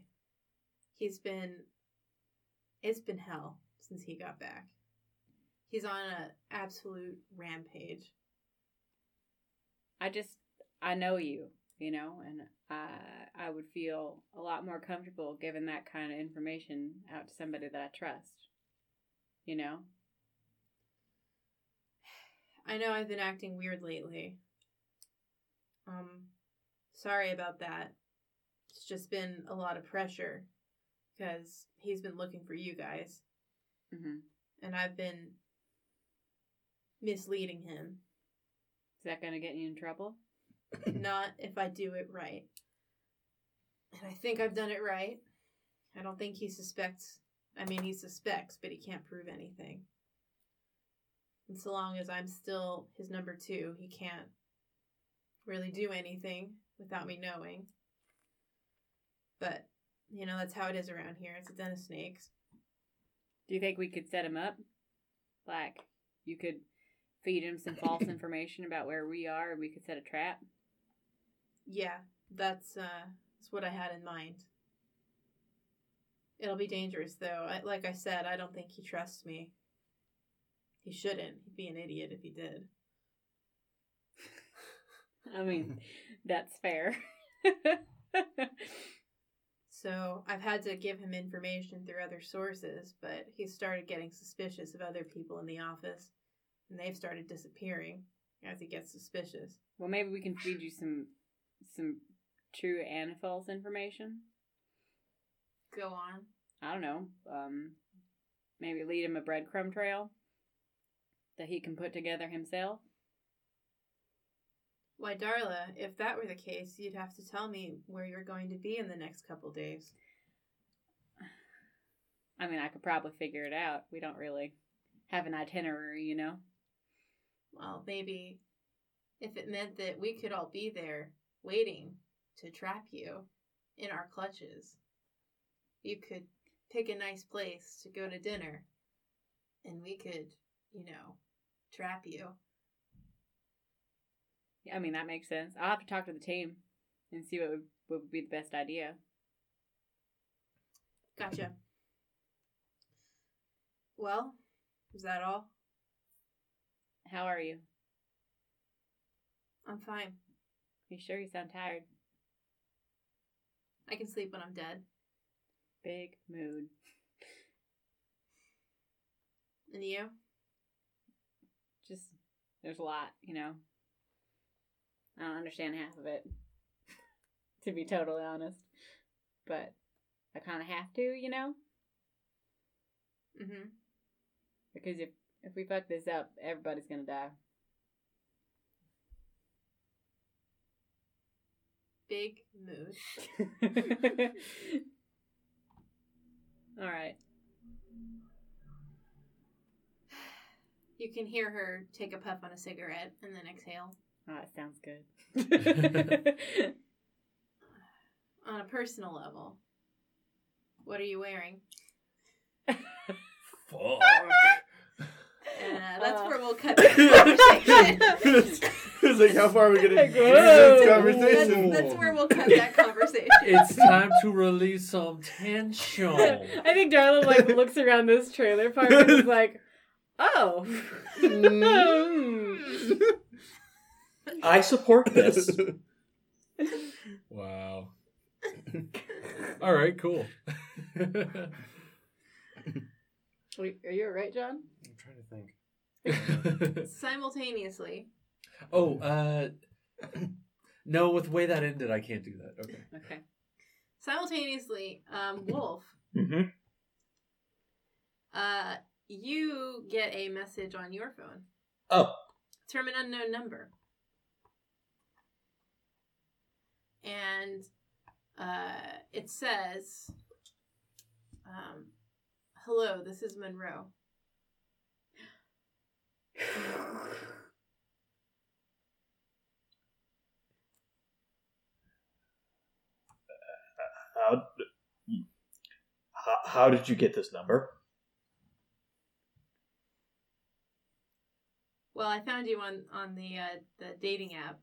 He's been. It's been hell since he got back. He's on an absolute rampage. I just I know you, you know, and I I would feel a lot more comfortable giving that kind of information out to somebody that I trust. You know? I know I've been acting weird lately. Um, sorry about that. It's just been a lot of pressure because he's been looking for you guys, Mhm. and I've been misleading him. Is that going to get you in trouble? [clears throat] Not if I do it right. And I think I've done it right. I don't think he suspects. I mean, he suspects, but he can't prove anything. And so long as I'm still his number two, he can't really do anything without me knowing. But, you know, that's how it is around here. It's a den of snakes. Do you think we could set him up? Like you could feed him some false [coughs] information about where we are and we could set a trap? Yeah, that's uh that's what I had in mind. It'll be dangerous though. I, like I said, I don't think he trusts me. He shouldn't. He'd be an idiot if he did. [laughs] I mean, [laughs] that's fair. [laughs] So I've had to give him information through other sources, but he started getting suspicious of other people in the office. and they've started disappearing as he gets suspicious. Well, maybe we can feed you some some true and false information. Go on. I don't know. Um, maybe lead him a breadcrumb trail that he can put together himself. Why, Darla, if that were the case, you'd have to tell me where you're going to be in the next couple days. I mean, I could probably figure it out. We don't really have an itinerary, you know. Well, maybe if it meant that we could all be there waiting to trap you in our clutches, you could pick a nice place to go to dinner and we could, you know, trap you. Yeah, I mean that makes sense. I'll have to talk to the team and see what would, what would be the best idea. Gotcha. Well, is that all? How are you? I'm fine. You sure you sound tired? I can sleep when I'm dead. Big mood. And you? Just there's a lot, you know. I don't understand half of it, [laughs] to be totally honest. But I kind of have to, you know, Mm-hmm. because if if we fuck this up, everybody's gonna die. Big mood. [laughs] All right. You can hear her take a puff on a cigarette and then exhale. Ah, oh, that sounds good. [laughs] On a personal level, what are you wearing? Fuck. [laughs] And uh, [laughs] that's Uh. where we'll cut the [laughs] conversation. it's like, how far are we gonna Like, get in whoa. this that's, conversation? that's where we'll cut that conversation. it's time to release some tension. [laughs] I think Darla like looks around this trailer park and is like, "Oh, Hmm. I support this. Wow. All right, cool. Wait, are you alright, John?" I'm trying to think. [laughs] Simultaneously, oh, uh, [clears throat] no, with the way that ended, I can't do that. Okay. Okay. simultaneously, um, [clears throat] Wolf, hmm uh, you get a message on your phone. Oh. It's from an unknown number. And uh, it says, um, Hello, this is Monroe. How, how did you get this number? Well, I found you on on the uh, the dating app.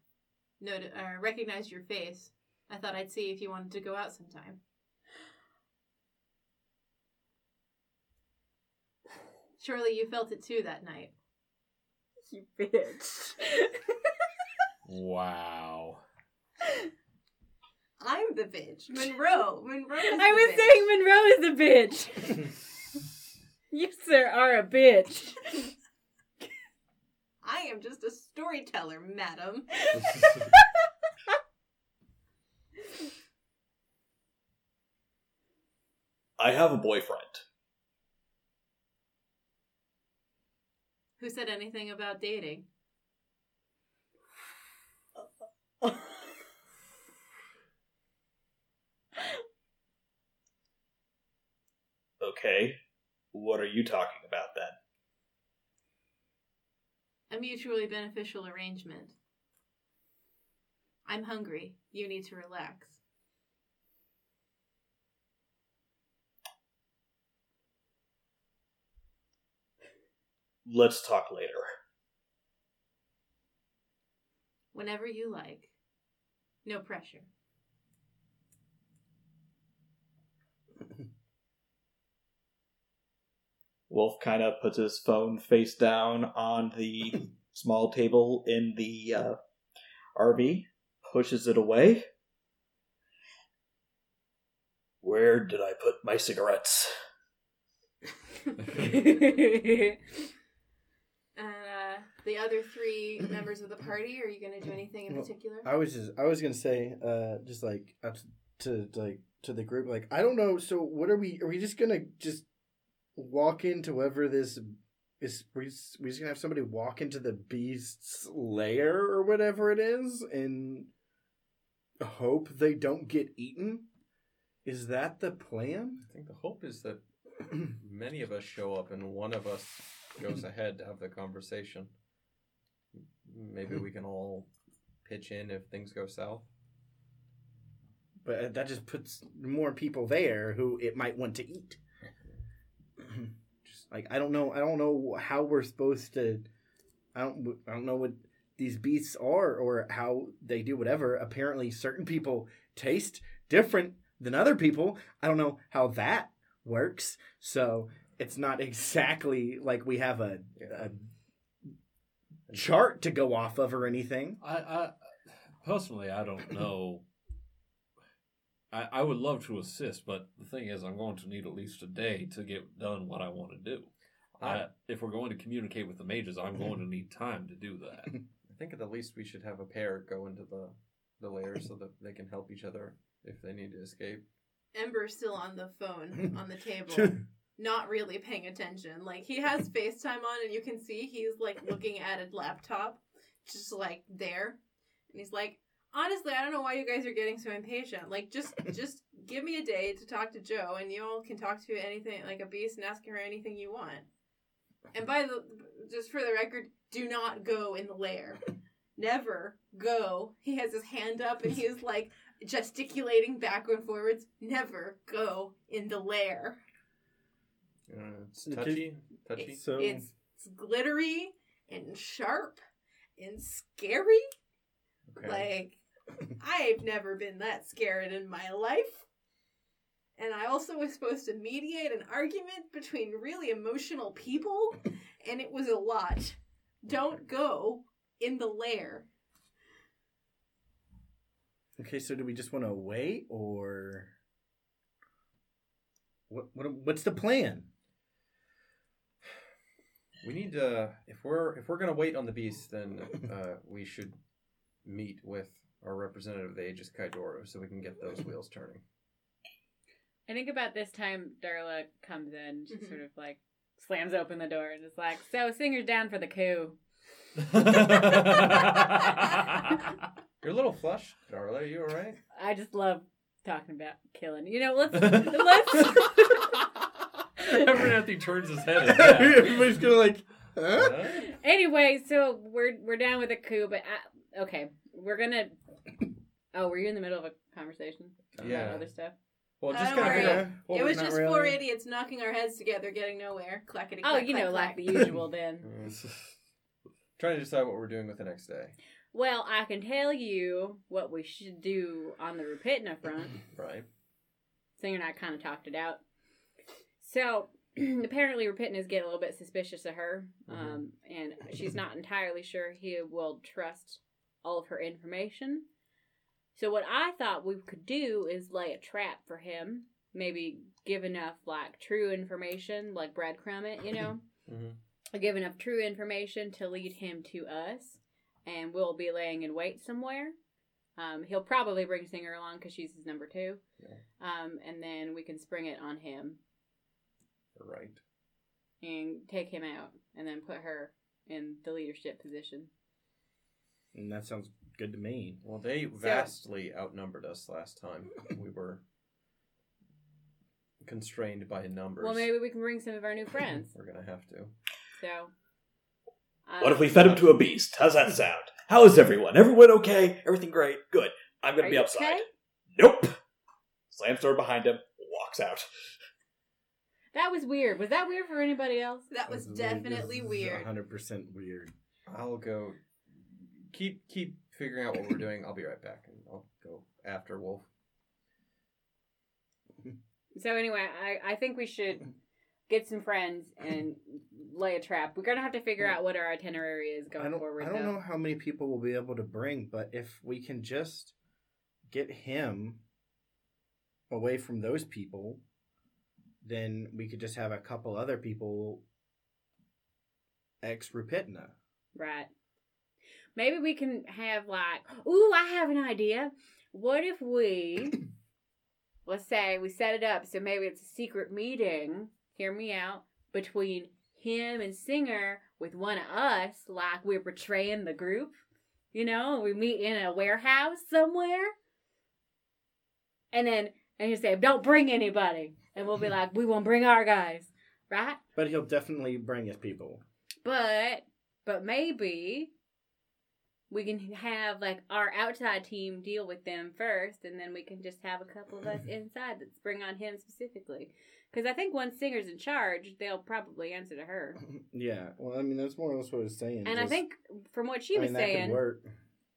Noted, uh, recognized your face. I thought I'd see if you wanted to go out sometime. [sighs] Surely you felt it too that night. You bitch. Wow. I'm the bitch. [laughs] Monroe. Monroe. Is I was saying Monroe is a bitch. [laughs] you sir are a bitch. [laughs] I am just a storyteller, madam. I have a boyfriend. Who said anything about dating? Okay. What are you talking about then? A mutually beneficial arrangement. I'm hungry. You need to relax. Let's talk later. Whenever you like. No pressure. [laughs] Wolf kind of puts his phone face down on the [laughs] small table in the uh, RV, pushes it away. Where did I put my cigarettes? [laughs] And The other three [clears throat] members of the party, are you going to do anything in Well, particular? I was just I was gonna say, uh, just like up to like to the group, like I don't know. So what are we? Are we just gonna just walk into whoever this is? We just, we just gonna have somebody walk into the beast's lair or whatever it is, and hope they don't get eaten. Is that the plan? I think the hope is that [clears throat] many of us show up and one of us goes [clears throat] ahead to have the conversation. Maybe we [laughs] can all pitch in if things go south. But uh, that just puts more people there who it might want to eat. [clears throat] just like I don't know, I don't know how we're supposed to. I don't, I don't know what these beasts are or how they do whatever. Apparently, certain people taste different than other people. I don't know how that works. So it's not [laughs] exactly like we have a, a chart to go off of or anything. I, I personally, I don't [clears throat] know. I, I would love to assist, but the thing is, I'm going to need at least a day to get done what I want to do. I, if we're going to communicate with the mages, I'm going to need time to do that. [laughs] I think at the least we should have a pair go into the the lair so that they can help each other if they need to escape. Ember's still on the phone on the table, [laughs] not really paying attention. Like he has [laughs] FaceTime on, and you can see he's like looking at a laptop, just like there, and he's like, "Honestly, I don't know why you guys are getting so impatient. Like, just [laughs] just give me a day to talk to Joe, and you all can talk to anything like a beast and ask her anything you want. And by the just for the record, do not go in the lair." [laughs] Never go. He has his hand up and he is like gesticulating back and forwards. Never go in the lair. Uh, it's touchy, touchy. It's, So- it's, it's glittery and sharp and scary. Okay. Like I've never been that scared in my life. And I also was supposed to mediate an argument between really emotional people, and it was a lot. Don't go in the lair. Okay, so do we just want to wait or what? What? What's the plan? We need to if we're if we're gonna wait on the beast, then [laughs] uh, we should meet with our representative of the Aegis Kai Doru so we can get those [laughs] wheels turning. I think about this time Darla comes in, she Mhm. sort of like slams open the door and is like, "So Singer's down for the coup." [laughs] You're a little flushed, Darla. Are you all right? I just love talking about killing. You know, let's let's. [laughs] Abernathy turns his head. at that. [laughs] Everybody's gonna like, huh? Huh? anyway, so we're we're down with the coup, but I, okay, we're gonna. Oh, were you in the middle of a conversation? about Yeah. Other stuff. Well, Uh, just don't kind of worry. figure out it was just really. four idiots knocking our heads together, getting nowhere. Clackety Oh, clack, you know, clack, like the usual. Then. [laughs] Trying to decide what we're doing with the next day. Well, I can tell you what we should do on the Rapitna front. Right. Singer and I kind of talked it out. So [clears throat] apparently, Rapitnas getting a little bit suspicious of her, um, and she's not entirely sure he will trust all of her information. So what I thought we could do is lay a trap for him. Maybe give enough like true information, like breadcrumb it, you know, [clears throat] Mm-hmm. give enough true information to lead him to us, and we'll be laying in wait somewhere. Um, he'll probably bring Singer along because she's his number two. Yeah. Um, and then we can spring it on him Right. and take him out, and then put her in the leadership position. And that sounds good to me. Well, they vastly outnumbered us last time. [laughs] We were constrained by numbers. Well, maybe we can bring some of our new [clears throat] friends. we're gonna have to. So, um, What if we fed him to a beast? How's that sound? How is everyone? Everyone okay? Everything great? Good. I'm gonna be you outside. okay? Nope. Slams door behind him. Walks out. That was weird. Was that weird for anybody else? That was definitely weird. Hundred percent weird. I'll go. Keep keep figuring out what we're doing. I'll be right back, and I'll go after Wolf. [laughs] So anyway, I, I think we should get some friends and lay a trap. We're gonna have to figure out what our itinerary is going I don't. forward. I don't though. know how many people we'll be able to bring, but if we can just get him away from those people, then we could just have a couple other people ex Rapitna. Right. Maybe we can have like, ooh, I have an idea. What if we, [coughs] let's say we set it up so maybe it's a secret meeting, hear me out, between him and Singer with one of us, like we're betraying the group, you know, we meet in a warehouse somewhere. And then, and you say, don't bring anybody. And we'll be like, we won't bring our guys, right? But he'll definitely bring his people. But but maybe we can have like our outside team deal with them first, and then we can just have a couple of us [clears throat] inside that bring on him specifically. Because I think once Singer's in charge, they'll probably answer to her. [clears throat] Yeah. Well, I mean, that's more or less what I was saying. And I think from what she I was mean, that could saying, work.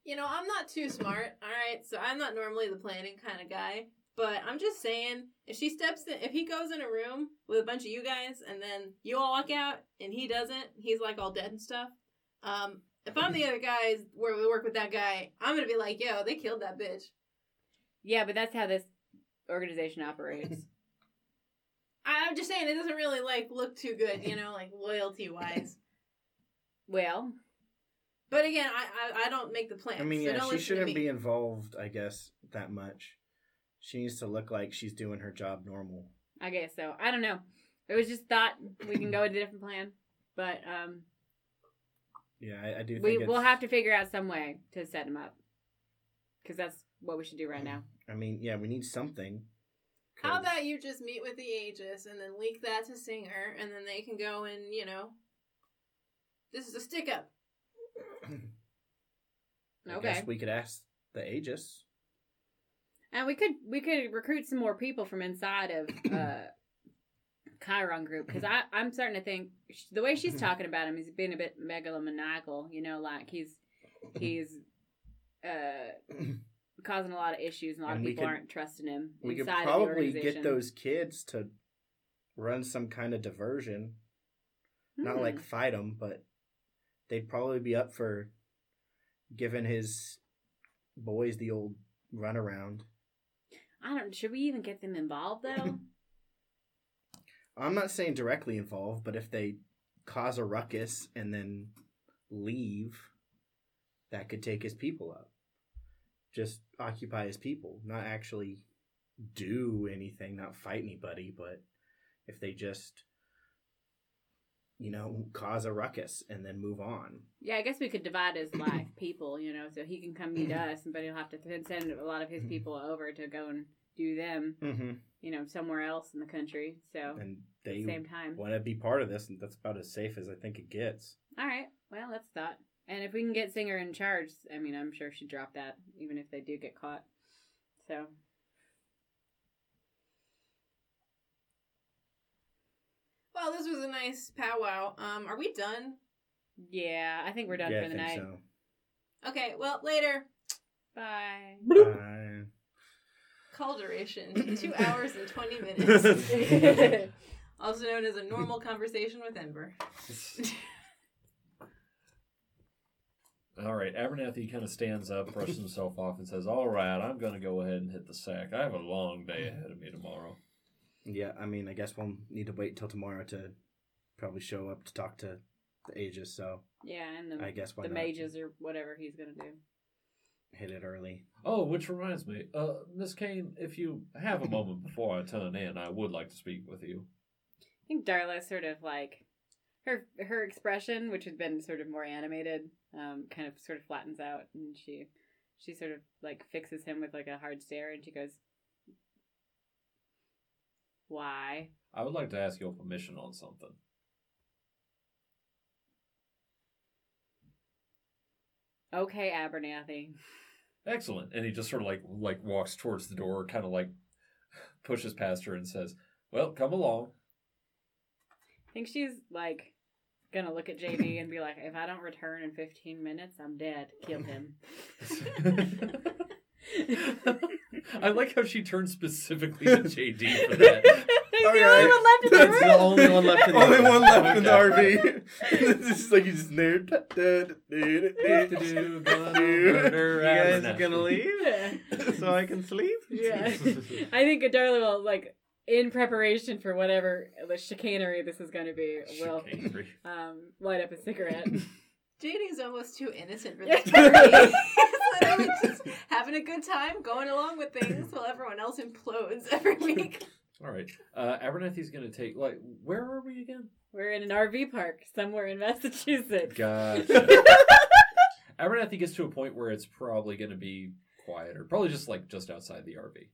You know, I'm not too smart, alright? So I'm not normally the planning kind of guy. But I'm just saying, if she steps in, if he goes in a room with a bunch of you guys and then you all walk out and he doesn't, he's like all dead and stuff. Um, if I'm the [laughs] other guys where we work with that guy, I'm gonna be like, yo, they killed that bitch. yeah, but that's how this organization operates. I- [laughs] I'm just saying, it doesn't really like look too good, you know, like loyalty wise. [laughs] well, But again, I, I I don't make the plans. I mean, so yeah, don't she shouldn't be involved, I guess, that much. She needs to look like she's doing her job normal. I guess so. I don't know. It was just thought we can go with a different plan, but um, Yeah, I, I do think we it's, we'll have to figure out some way to set him up because that's what we should do right now. I mean, yeah, we need something. How about you just meet with the Aegis and then leak that to Singer, and then they can go and you know, this is a stick up. [coughs] I Okay. guess we could ask the Aegis. And we could we could recruit some more people from inside of [clears throat] uh Cheiron group because I I'm starting to think the way she's talking about him he's being a bit megalomaniacal. You know, like he's he's uh [clears throat] causing a lot of issues and a lot And of people could- aren't trusting him We could inside of the probably get those kids to run some kind of diversion. Not Hmm. like fight them, but they'd probably be up for giving his boys the old runaround. I don't. Should we even get them involved though? [clears throat] I'm not saying directly involved, but if they cause a ruckus and then leave, that could take his people up. Just occupy his people, not actually do anything, not fight anybody, but if they just, you know, cause a ruckus and then move on. yeah, I guess we could divide his life [clears throat] people. You know, so he can come meet us, but he'll have to send a lot of his people over to go and do them. Mm-hmm. You know, somewhere else in the country. So And at they the same time. want to be part of this, and that's about as safe as I think it gets. All right. Well, that's thought. And if we can get Singer in charge, I mean, I'm sure she'd drop that, even if they do get caught. So, Well, this was a nice powwow. Um, are we done? yeah, I think we're done yeah, for the I night. so. Okay. Well, later. Bye. Bye. Call duration [laughs] two hours and twenty minutes. [laughs] also known as a normal conversation with Ember. [laughs] All right, Abernathy kind of stands up, brushes himself off, and says, "All right, I'm going to go ahead and hit the sack. I have a long day ahead of me tomorrow." Yeah, I mean, I guess we'll need to wait until tomorrow to probably show up to talk to the Aegis. so Yeah, and the, I guess why the not mages or whatever he's going to do. hit it early. Oh, which reminds me, uh, Miss Kane, if you have a [clears throat] moment before I turn in, I would like to speak with you. I think Darla sort of like her her expression, which had been sort of more animated, um, kind of sort of flattens out, and she she sort of like fixes him with like a hard stare, and she goes, "Why?" I would like to ask your permission on something. Okay, Abernathy. Excellent. And he just sort of like like walks towards the door, kind of like pushes past her and says, "Well, come along." I think she's like gonna look at JD and be like, "If I don't return in fifteen minutes, I'm dead. Kill him." [laughs] [laughs] [laughs] I like how she turned specifically to [laughs] JD for that. He's Okay. the only one left in the That's the room. only one left in the Only room. one left in the RV. [laughs] this is like you just nerd. [laughs] You guys Abernathy. gonna leave so I can sleep? Yeah. I think Darla will like in preparation for whatever the chicanery this is going to be will Chicanery. um light up a cigarette. JD's almost too innocent for [laughs] this party. [laughs] Literally just having a good time, going along with things while everyone else implodes every [laughs] week. All right. Uh, Abernathy's gonna take like where are we again? We're in an RV park somewhere in Massachusetts. Gotcha. Abernathy gets to a point where it's probably gonna be quieter, probably just like just outside the RV.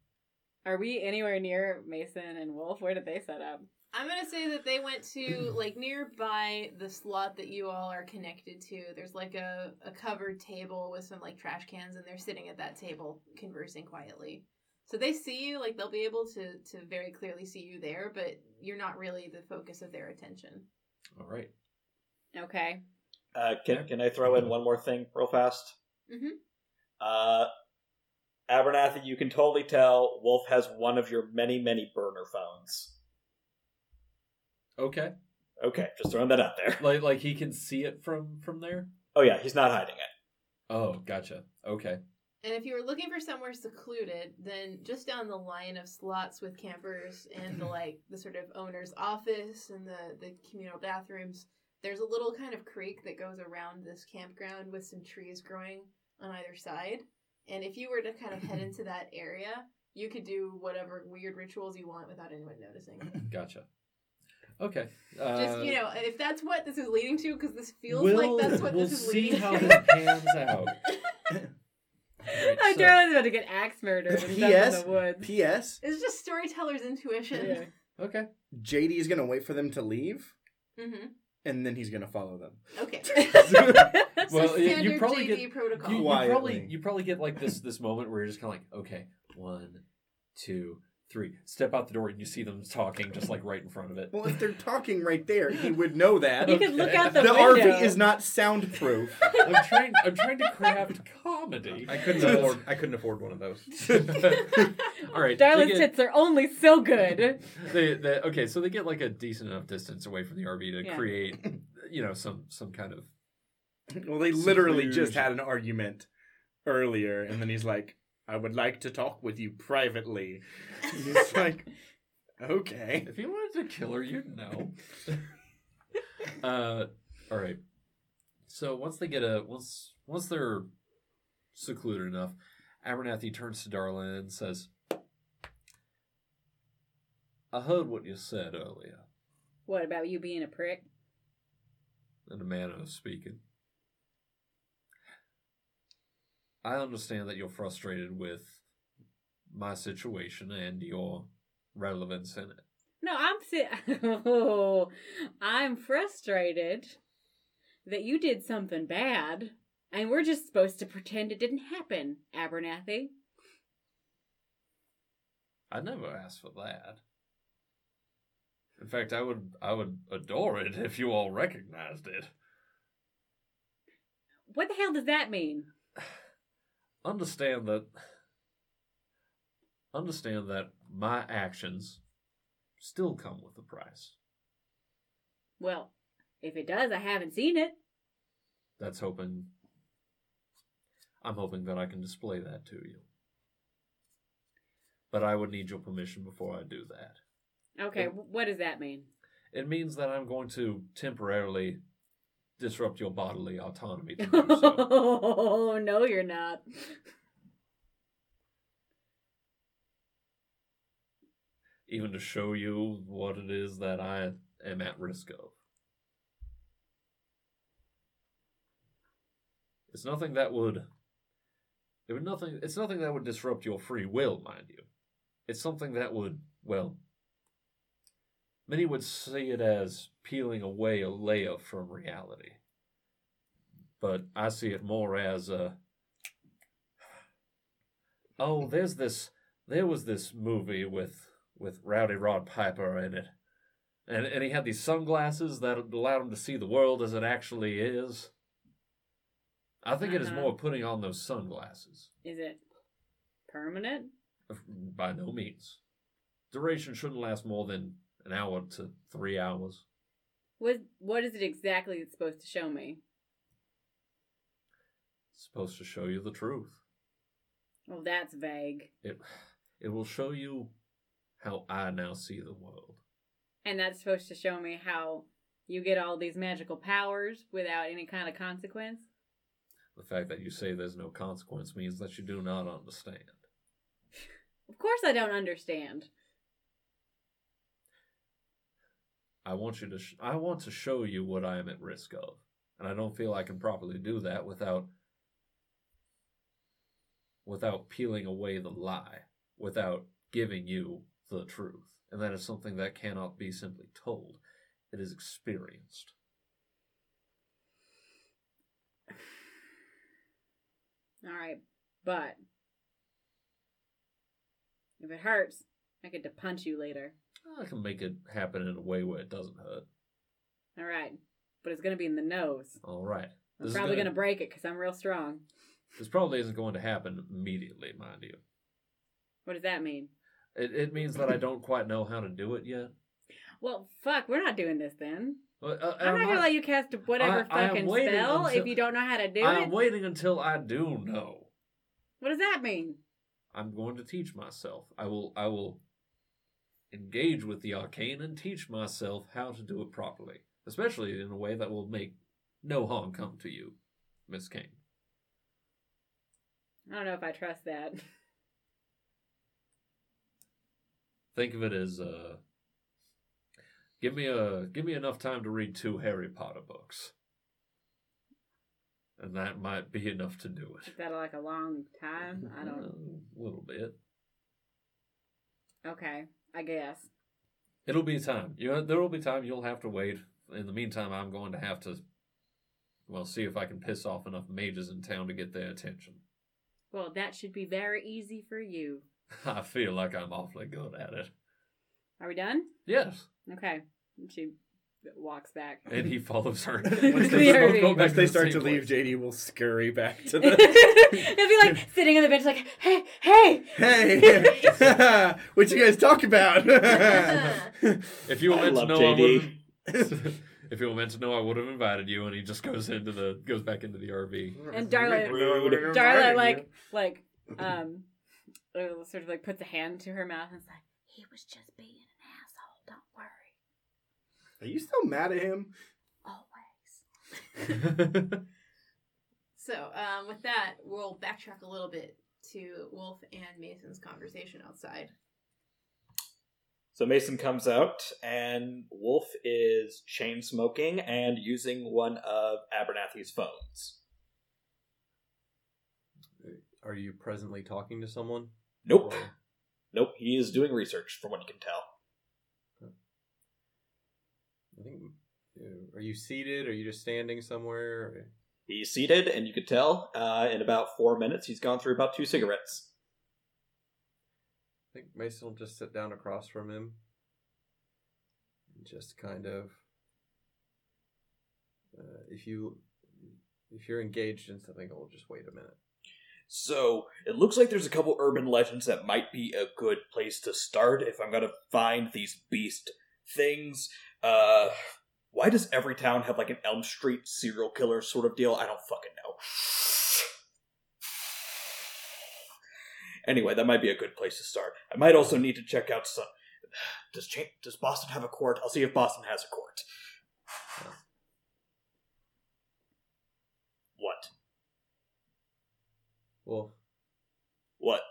Are we anywhere near Mason and Wolf? Where did they set up? I'm gonna say that they went to like nearby the slot that you all are connected to. There's like a, a covered table with some like trash cans, and they're sitting at that table conversing quietly. So they see you, like they'll be able to to very clearly see you there, but you're not really the focus of their attention. All right. Okay. Uh, can can I throw in one more thing real fast? Mhm. Uh, Abernathy, you can totally tell Wolf has one of your many many burner phones. Okay. Okay, just throwing that out there. [laughs] Like like he can see it from from there. Oh yeah, he's not hiding it. Oh, gotcha. Okay. And if you were looking for somewhere secluded, then just down the line of slots with campers and the [clears throat] like the sort of owner's office and the the communal bathrooms, there's a little kind of creek that goes around this campground with some trees growing on either side. And if you were to kind of head [clears throat] into that area, you could do whatever weird rituals you want without anyone noticing. Gotcha. Okay. Uh, Just you know, if that's what this is leading to, because this feels we'll, like that's what we'll this is see how to. this pans out. [laughs] Alright, I'm so- Darla's about to get axe murdered and dumped in P.S. the woods. P.S. It's just storyteller's intuition. Yeah. Okay. JD is gonna wait for them to leave, hmm and then he's gonna follow them. Okay. [laughs] [laughs] Well, So you- you standard probably JD get- protocol. You, you probably you probably get like this this moment where you're just kind of like, okay, one, two, three. Step out the door and you see them talking just like right in front of it. Well, if they're talking right there, he would know that. You could look out the the, window. RV is not soundproof. [laughs] I'm trying. I'm trying to craft comedy. I couldn't [laughs] afford. I couldn't afford one of those. [laughs] All right. Darla's they get- tits are only so good. they, they, okay, so they get like a decent enough distance away from the RV to Yeah. create, you know, some some kind of. Well, they literally just had an argument earlier, and then he's like, "I would like to talk with you privately." And he's [laughs] like, "Okay." If you wanted to kill her, you'd know. [laughs] uh, all right. So once they get a once once they're secluded enough, Abernathy turns to Darla and says, "I heard what you said earlier, What about you being a prick? in a manner of speaking. I understand that you're frustrated with my situation and your relevance in it. No, I'm si- oh, [laughs] I'm frustrated that you did something bad, and we're just supposed to pretend it didn't happen, Abernathy. I never asked for that. In fact, I would I would adore it if you all recognized it. What the hell does that mean? Understand that understand that my actions still come with a price. Well, if it does, I haven't seen it. That's hoping I'm hoping that I can display that to you. But I would need your permission before I do that. Okay, It- what does that mean? It means that I'm going to temporarily disrupt your bodily autonomy to do so. Oh, [laughs] no, you're not. even to show you what it is that I am at risk of. It's nothing that would it would nothing it's nothing that would disrupt your free will, mind you. It's something that would, well, many would see it as peeling away a layer from reality. But I see it more as a Oh, there's this there was this movie with with Rowdy Rod Piper in it. And and he had these sunglasses that allowed him to see the world as it actually is. I think it is Uh-huh. more putting on those sunglasses. Is it permanent? By no means. Duration shouldn't last more than an hour to three hours. What What is it exactly it's supposed to show me? It's supposed to show you the truth. Well, that's vague. It it will show you how I now see the world. And that's supposed to show me how you get all these magical powers without any kind of consequence. The fact that you say there's no consequence means that you do not understand. Of course, I don't understand. I want you to. Sh- I want to show you what I am at risk of, and I don't feel I can properly do that without without peeling away the lie, without giving you the truth, and that is something that cannot be simply told. It is experienced. [sighs] All right, but if it hurts, I get to punch you later. I can make it happen in a way where it doesn't hurt. All right, but it's gonna be in the nose. All right. I'm This is probably gonna break it because I'm real strong. This probably isn't going to happen immediately, mind you. What does that mean? It, it means that I don't quite know how to do it yet. Well, fuck, we're not doing this then. Uh, uh, I'm not gonna let you cast whatever I- I am fucking waiting spell until- if you don't know how to do it. I it. am waiting until I do know. What does that mean? I'm going to teach myself. I will I will engage with the arcane and teach myself how to do it properly, especially in a way that will make no harm come to you, Miss Kane. I don't know if I trust that. Think of it as uh give me a give me enough time to read two Harry Potter books. And that might be enough to do Is it. that like a long time? I don't. [laughs] A little bit. Okay, I guess. It'll be time. You there will be time you'll have to wait. In the meantime, I'm going to have to well see if I can piss off enough mages in town to get their attention. Well, that should be very easy for you. [laughs] I feel like I'm awfully good at it. Are we done? Yes. Okay. She walks back. And he [laughs] follows her. [laughs] Once they they, start- both go back once they start same to leave, place. JD will scurry back to It'll [laughs] be like sitting on the bench, like, hey, hey. hey, what you guys talk about? If you were meant to love know, JD. I would. if you were meant to know, I would have invited you. And he just goes into the goes back into the RV. And Darla- Darla, like, like, um, uh, sort of like puts a hand to her mouth and is like, he was just being an asshole. Don't worry. Are you still mad at him? Always. [laughs] So, um, with that, we'll backtrack a little bit to Wolf and Mason's conversation outside. So Mason comes out, and Wolf is chain smoking and using one of Abernathy's phones. Are you presently talking to someone? Nope. Or- Nope, he is doing research, from what you can tell. Think. Are you seated? Are you just standing somewhere? He's seated, and you could tell uh, in about four minutes he's gone through about two cigarettes. I think Mason will just sit down across from him and just kind of. Uh, if you if you're engaged in something, I'll just wait a minute. So it looks like there's a couple urban legends that might be a good place to start if I'm gonna find these beast things. Uh, why does every town have like an Elm Street serial killer sort of deal? I don't fucking know. Anyway, that might be a good place to start. I might also need to check out some. Does Cha- does Boston have a court? I'll see if Boston has a court. What? Well, What?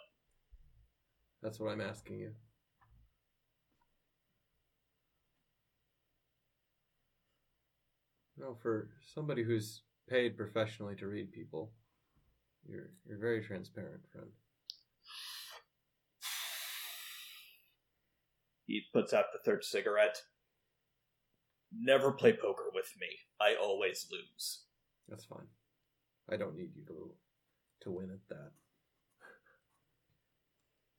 that's what I'm asking you. No, for somebody who's paid professionally to read people, you're you're very transparent, friend. He puts out the third cigarette. Never play poker with me. I always lose. That's fine. I don't need you to to win at that.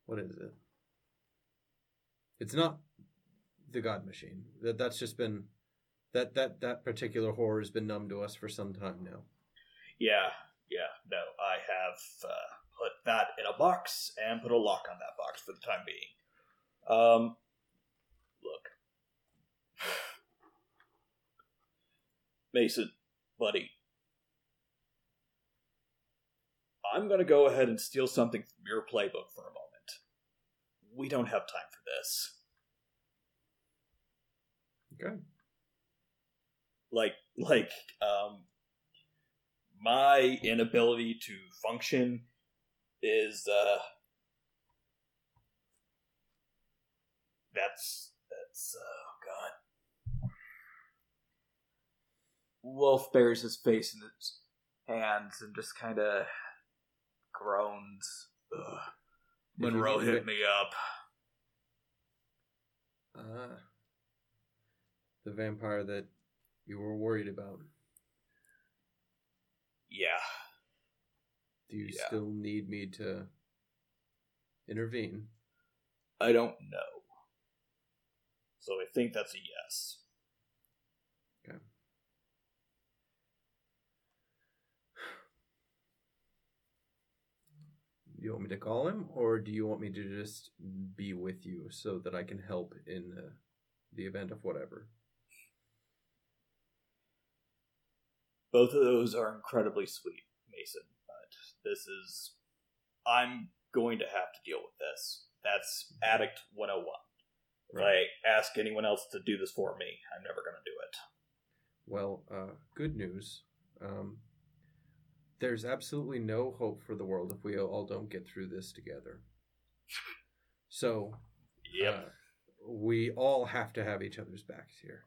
What is it? It's not the God Machine. That that's just been that that that particular horror has been numb to us for some time now. Yeah, yeah, no, I have uh, put that in a box and put a lock on that box for the time being. Um, look. [sighs] Mason, buddy. I'm gonna go ahead and steal something from your playbook for a moment. We don't have time for this. Okay. Like [laughs] like um my inability to function is uh that's that's oh god Wolf buries his face in his hands and just kind of groans. Ugh. Monroe hit me up. Ah. The vampire that you were worried about. Yeah. Do you Yeah. still need me to intervene? I don't know. So I think that's a yes. Okay. Do you want me to call him, or do you want me to just be with you so that I can help in uh, the event of whatever? Both of those are incredibly sweet, Mason, but this is. I'm going to have to deal with this. That's Addict 101. If I ask anyone else to do this for me, I'm never going to do it. Well, uh, good news. Um, there's absolutely no hope for the world if we all don't get through this together. So, uh, we all have to have each other's backs here.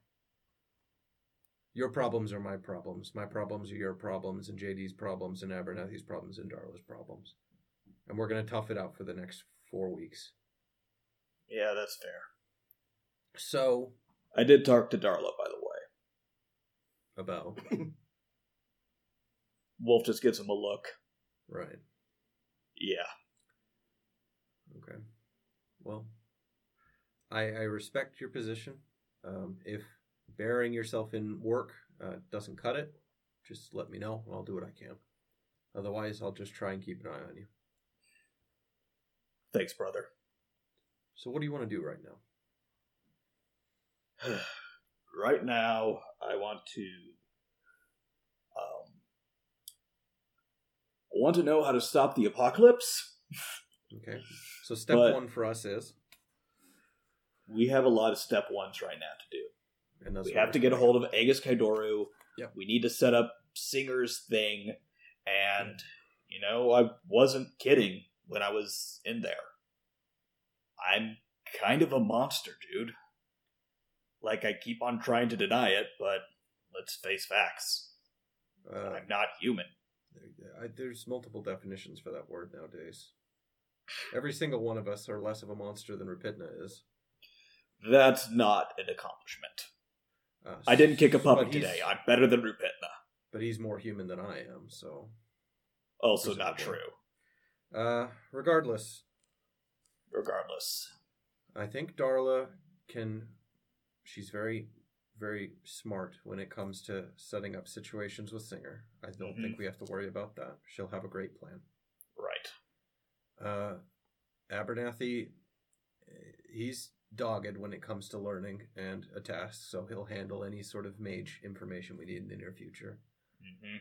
Your problems are my problems. My problems are your problems, and JD's problems, and Abernathy's problems, and Darla's problems. And we're going to tough it out for the next four weeks. yeah, that's fair. So, I did talk to Darla, by the way. about. [laughs] Wolf just gives him a look. right. Yeah. Okay. Well, I I respect your position. Um, if burying yourself in work uh, doesn't cut it, just let me know and I'll do what I can. Otherwise, I'll just try and keep an eye on you. Thanks, brother. So, what do you want to do right now? [sighs] right now, I want to. Um, I want to know how to stop the apocalypse. [laughs] Okay. So, step But- one for us is, We have a lot of step ones right now to do. And that's we have to get a hold of Aegis Kai Doru. Yep. We need to set up Singer's thing. And, you know, I wasn't kidding when I was in there. I'm kind of a monster, dude. Like, I keep on trying to deny it, but let's face facts. Uh, I'm not human. I, there's multiple definitions for that word nowadays. Every single one of us are less of a monster than Rapitna is. That's not an accomplishment. Uh, I didn't kick a puppet today. I'm better than Rapitna. but he's more human than I am, so. Also not true. Uh, regardless, Regardless. I think Darla can. She's very, very smart when it comes to setting up situations with Singer. I don't Mhm. think we have to worry about that. She'll have a great plan. Right. Uh, Abernathy, eh, he's dogged when it comes to learning and a task, so he'll handle any sort of mage information we need in the near future. hmm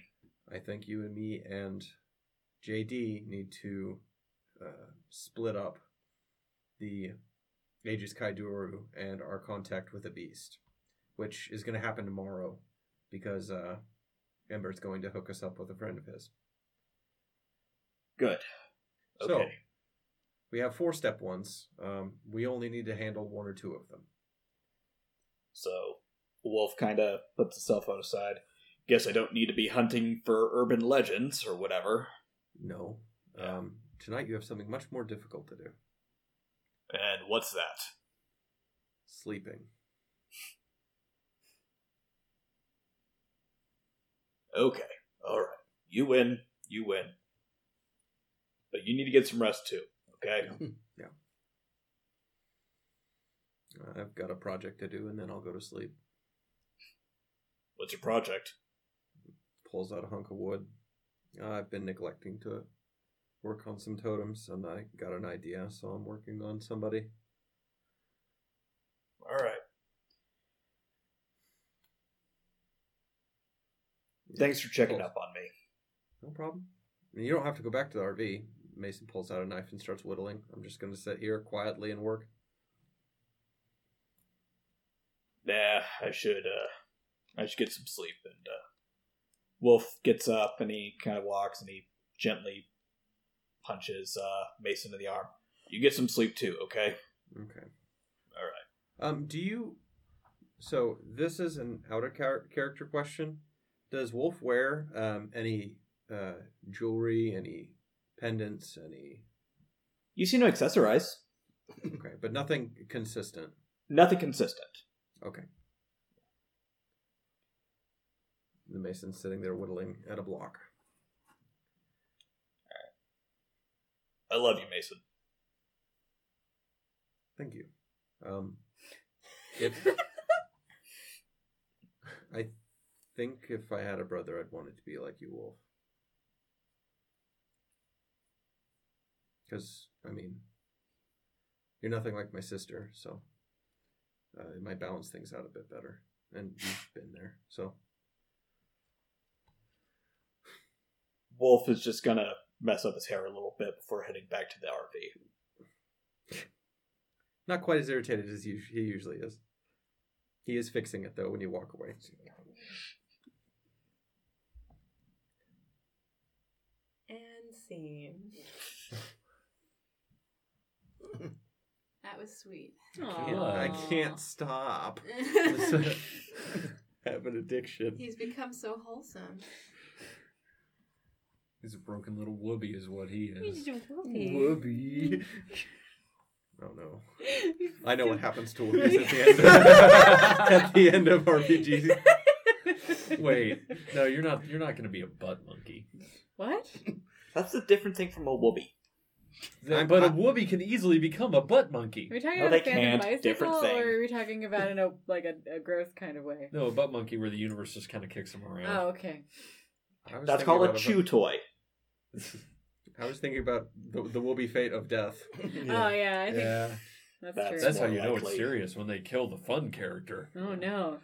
I think you and me and JD need to uh, split up the Aegis Kai Doru and our contact with the Beast, which is going to happen tomorrow because uh, Ember's going to hook us up with a friend of his. Good. So Okay. We have four step ones. Um, we only need to handle one or two of them. So, Wolf kind of puts the cell phone aside. Guess I don't need to be hunting for urban legends or whatever. No. Yeah. Um, tonight you have something much more difficult to do And what's that? sleeping. Okay. All right. You win. You win. But you need to get some rest too. Okay. [laughs] Yeah. I've got a project to do and then I'll go to sleep. What's your project? pulls out a hunk of wood. Uh, I've been neglecting to work on some totems, and I got an idea, so I'm working on somebody. All right. Thanks for checking up on me. No problem. You don't have to go back to the RV. Mason pulls out a knife and starts whittling. I'm just going to sit here quietly and work. Nah, I should uh I should get some sleep, and uh, Wolf gets up and he kind of walks and he gently punches uh, Mason in the arm. You get some sleep too, okay? Okay. All right. Um, do you? So this is an outer char- character question. Does Wolf wear um any uh jewelry, any pendants, any? You seem to accessorize. Okay, but nothing consistent. Nothing consistent. Okay. The mason's sitting there whittling at a block. I love you, Mason. Thank you. Um, if [laughs] I think if I had a brother, I'd want it to be like you, Wolf. Because I mean, you're nothing like my sister, so uh, it might balance things out a bit better. And you've been there, so Wolf is just gonna mess up his hair a little bit before heading back to the RV. not quite as irritated as he usually is. He is fixing it though when you walk away. And scene. That was sweet. Can't- I can't stop. [laughs] [laughs] have an addiction. He's become so wholesome. He's a broken little woobie, is what he is. Woobie. Oh no. I know what happens to Louise at the end of, [laughs] at the end of RPG. Wait, no, you're not. You're not going to be a butt monkey. What? That's a different thing from a woobie. I'm- but a I'm- woobie can easily become a butt monkey. Are we talking No, about they a can't. bicycle, Different thing. or are we talking about in a like a, a gross kind of way? No, a butt monkey where the universe just kind of kicks him around. Oh, okay. That's called a about chew toy. [laughs] I was thinking about the, the will fate of death. [laughs] Oh yeah, I think yeah, that's, That's- true. that's how more you know it's serious when they kill the fun character. Oh no.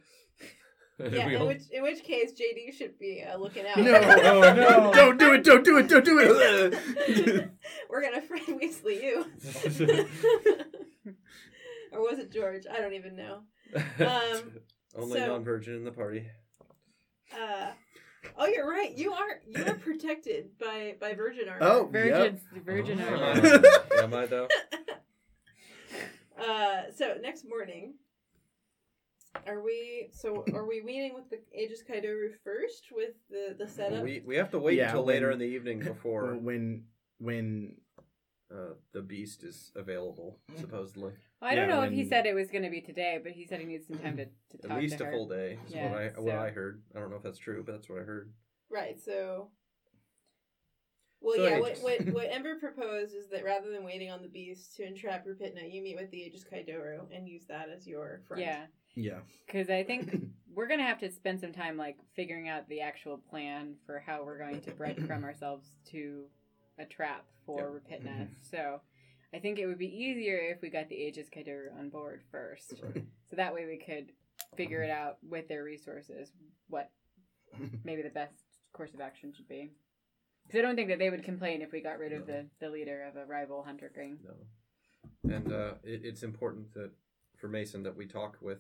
[laughs] Yeah, in which, in which case JD should be uh, looking out. No, Oh, [laughs] no. [laughs] Don't do it, don't do it, don't do it. We're gonna Fred Weasley you. or was it George? I don't even know. Um, Only So- non-virgin in the party. Uh, oh, you're right. You are you are protected by by virgin armor. Oh, Virgin, virgin Oh. Am armor. I, am I though? Uh, so next morning, are we? So [laughs] are we meeting with the Aegis Kai Doru first with the the setup? We we have to wait Yeah, until later when- in the evening [laughs] before when when uh, the beast is available, supposedly. Well, I don't Yeah, know if he when- said it was going to be today, but he said he needs some time to, to talk At least to a her. full day is Yeah, what I what so- I heard. I don't know if that's true, but that's what I heard. Right. So. Well, So yeah. What, just- what [laughs] what Ember proposed is that rather than waiting on the beast to entrap Rapitna, you meet with the Aegis Kai Doru and use that as your friend. Yeah, yeah. because I think [coughs] we're going to have to spend some time like figuring out the actual plan for how we're going to breadcrumb [coughs] ourselves to a trap for Rapitna. So I think it would be easier if we got the Aegis Kai Doru on board first. So that way we could figure it out with their resources what [laughs] maybe the best course of action should be. Because I don't think that they would complain if we got rid of the, the leader of a rival hunter gang. No. And uh, it, it's important that for Mason that we talk with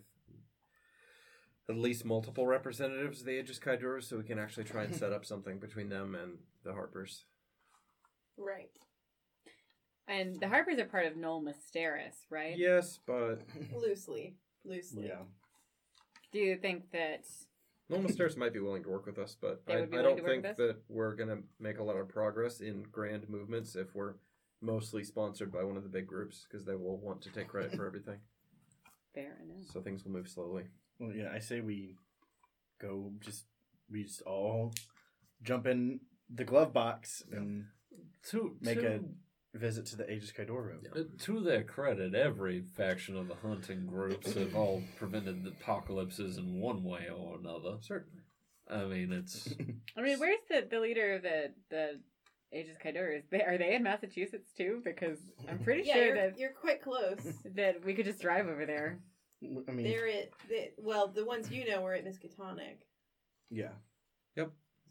at least multiple representatives of the Aegis Kai Doru so we can actually try and set up [laughs] something between them and the Harpers. Right. And the Harpers are part of Null Mysteriis, right? Yes, but [laughs] Loosely. Loosely. Yeah. Do you think that Null Mysteriis might be willing to work with us, but I, I don't think that we're going to make a lot of progress in grand movements if we're mostly sponsored by one of the big groups because they will want to take credit for [laughs] everything. fair enough? So things will move slowly. Well, yeah, I say we go just we just all jump in the glove box and to make to, a visit to the Aegis Kai Doru. uh, to their credit, every faction of the hunting groups have all prevented the apocalypses in one way or another. Certainly. I mean, it's [laughs] I mean, where's the, the leader of the the Aegis Kai Doru? Is they, are they in Massachusetts too? Because I'm pretty Yeah, sure you're, that you're quite close. [laughs] that we could just drive over there. I mean, They're at the, well, the ones you know were at Miskatonic. yeah.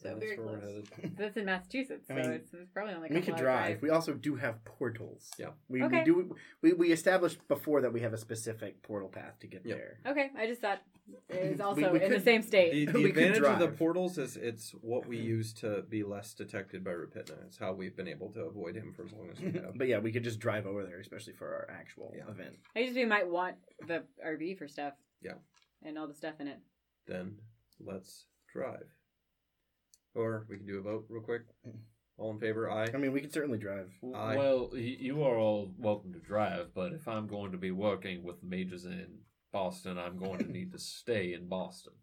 So That's very close. That's in Massachusetts, [laughs] I so mean, it's, it's probably only a we couple could hour drive. We also do have portals. Yeah. We, Okay. we do. We, we established before that we have a specific portal path to get Yep. there. Okay, I just thought it was [laughs] We- also we in the same state. The, [laughs] the We could advantage of the portals is it's what we [clears throat] use to be less detected by Rapitna. It's how we've been able to avoid him for as long as we have. but yeah, we could just drive over there, especially for our actual Yeah. event. I just we might want the RV for stuff. Yeah. And all the stuff in it. then let's drive. Or we can do a vote real quick. All in favor? Aye. I mean, we could certainly drive. Aye. Well, y- you are all welcome to drive, but if I'm going to be working with the mages in Boston, I'm going to need to [laughs] stay in Boston.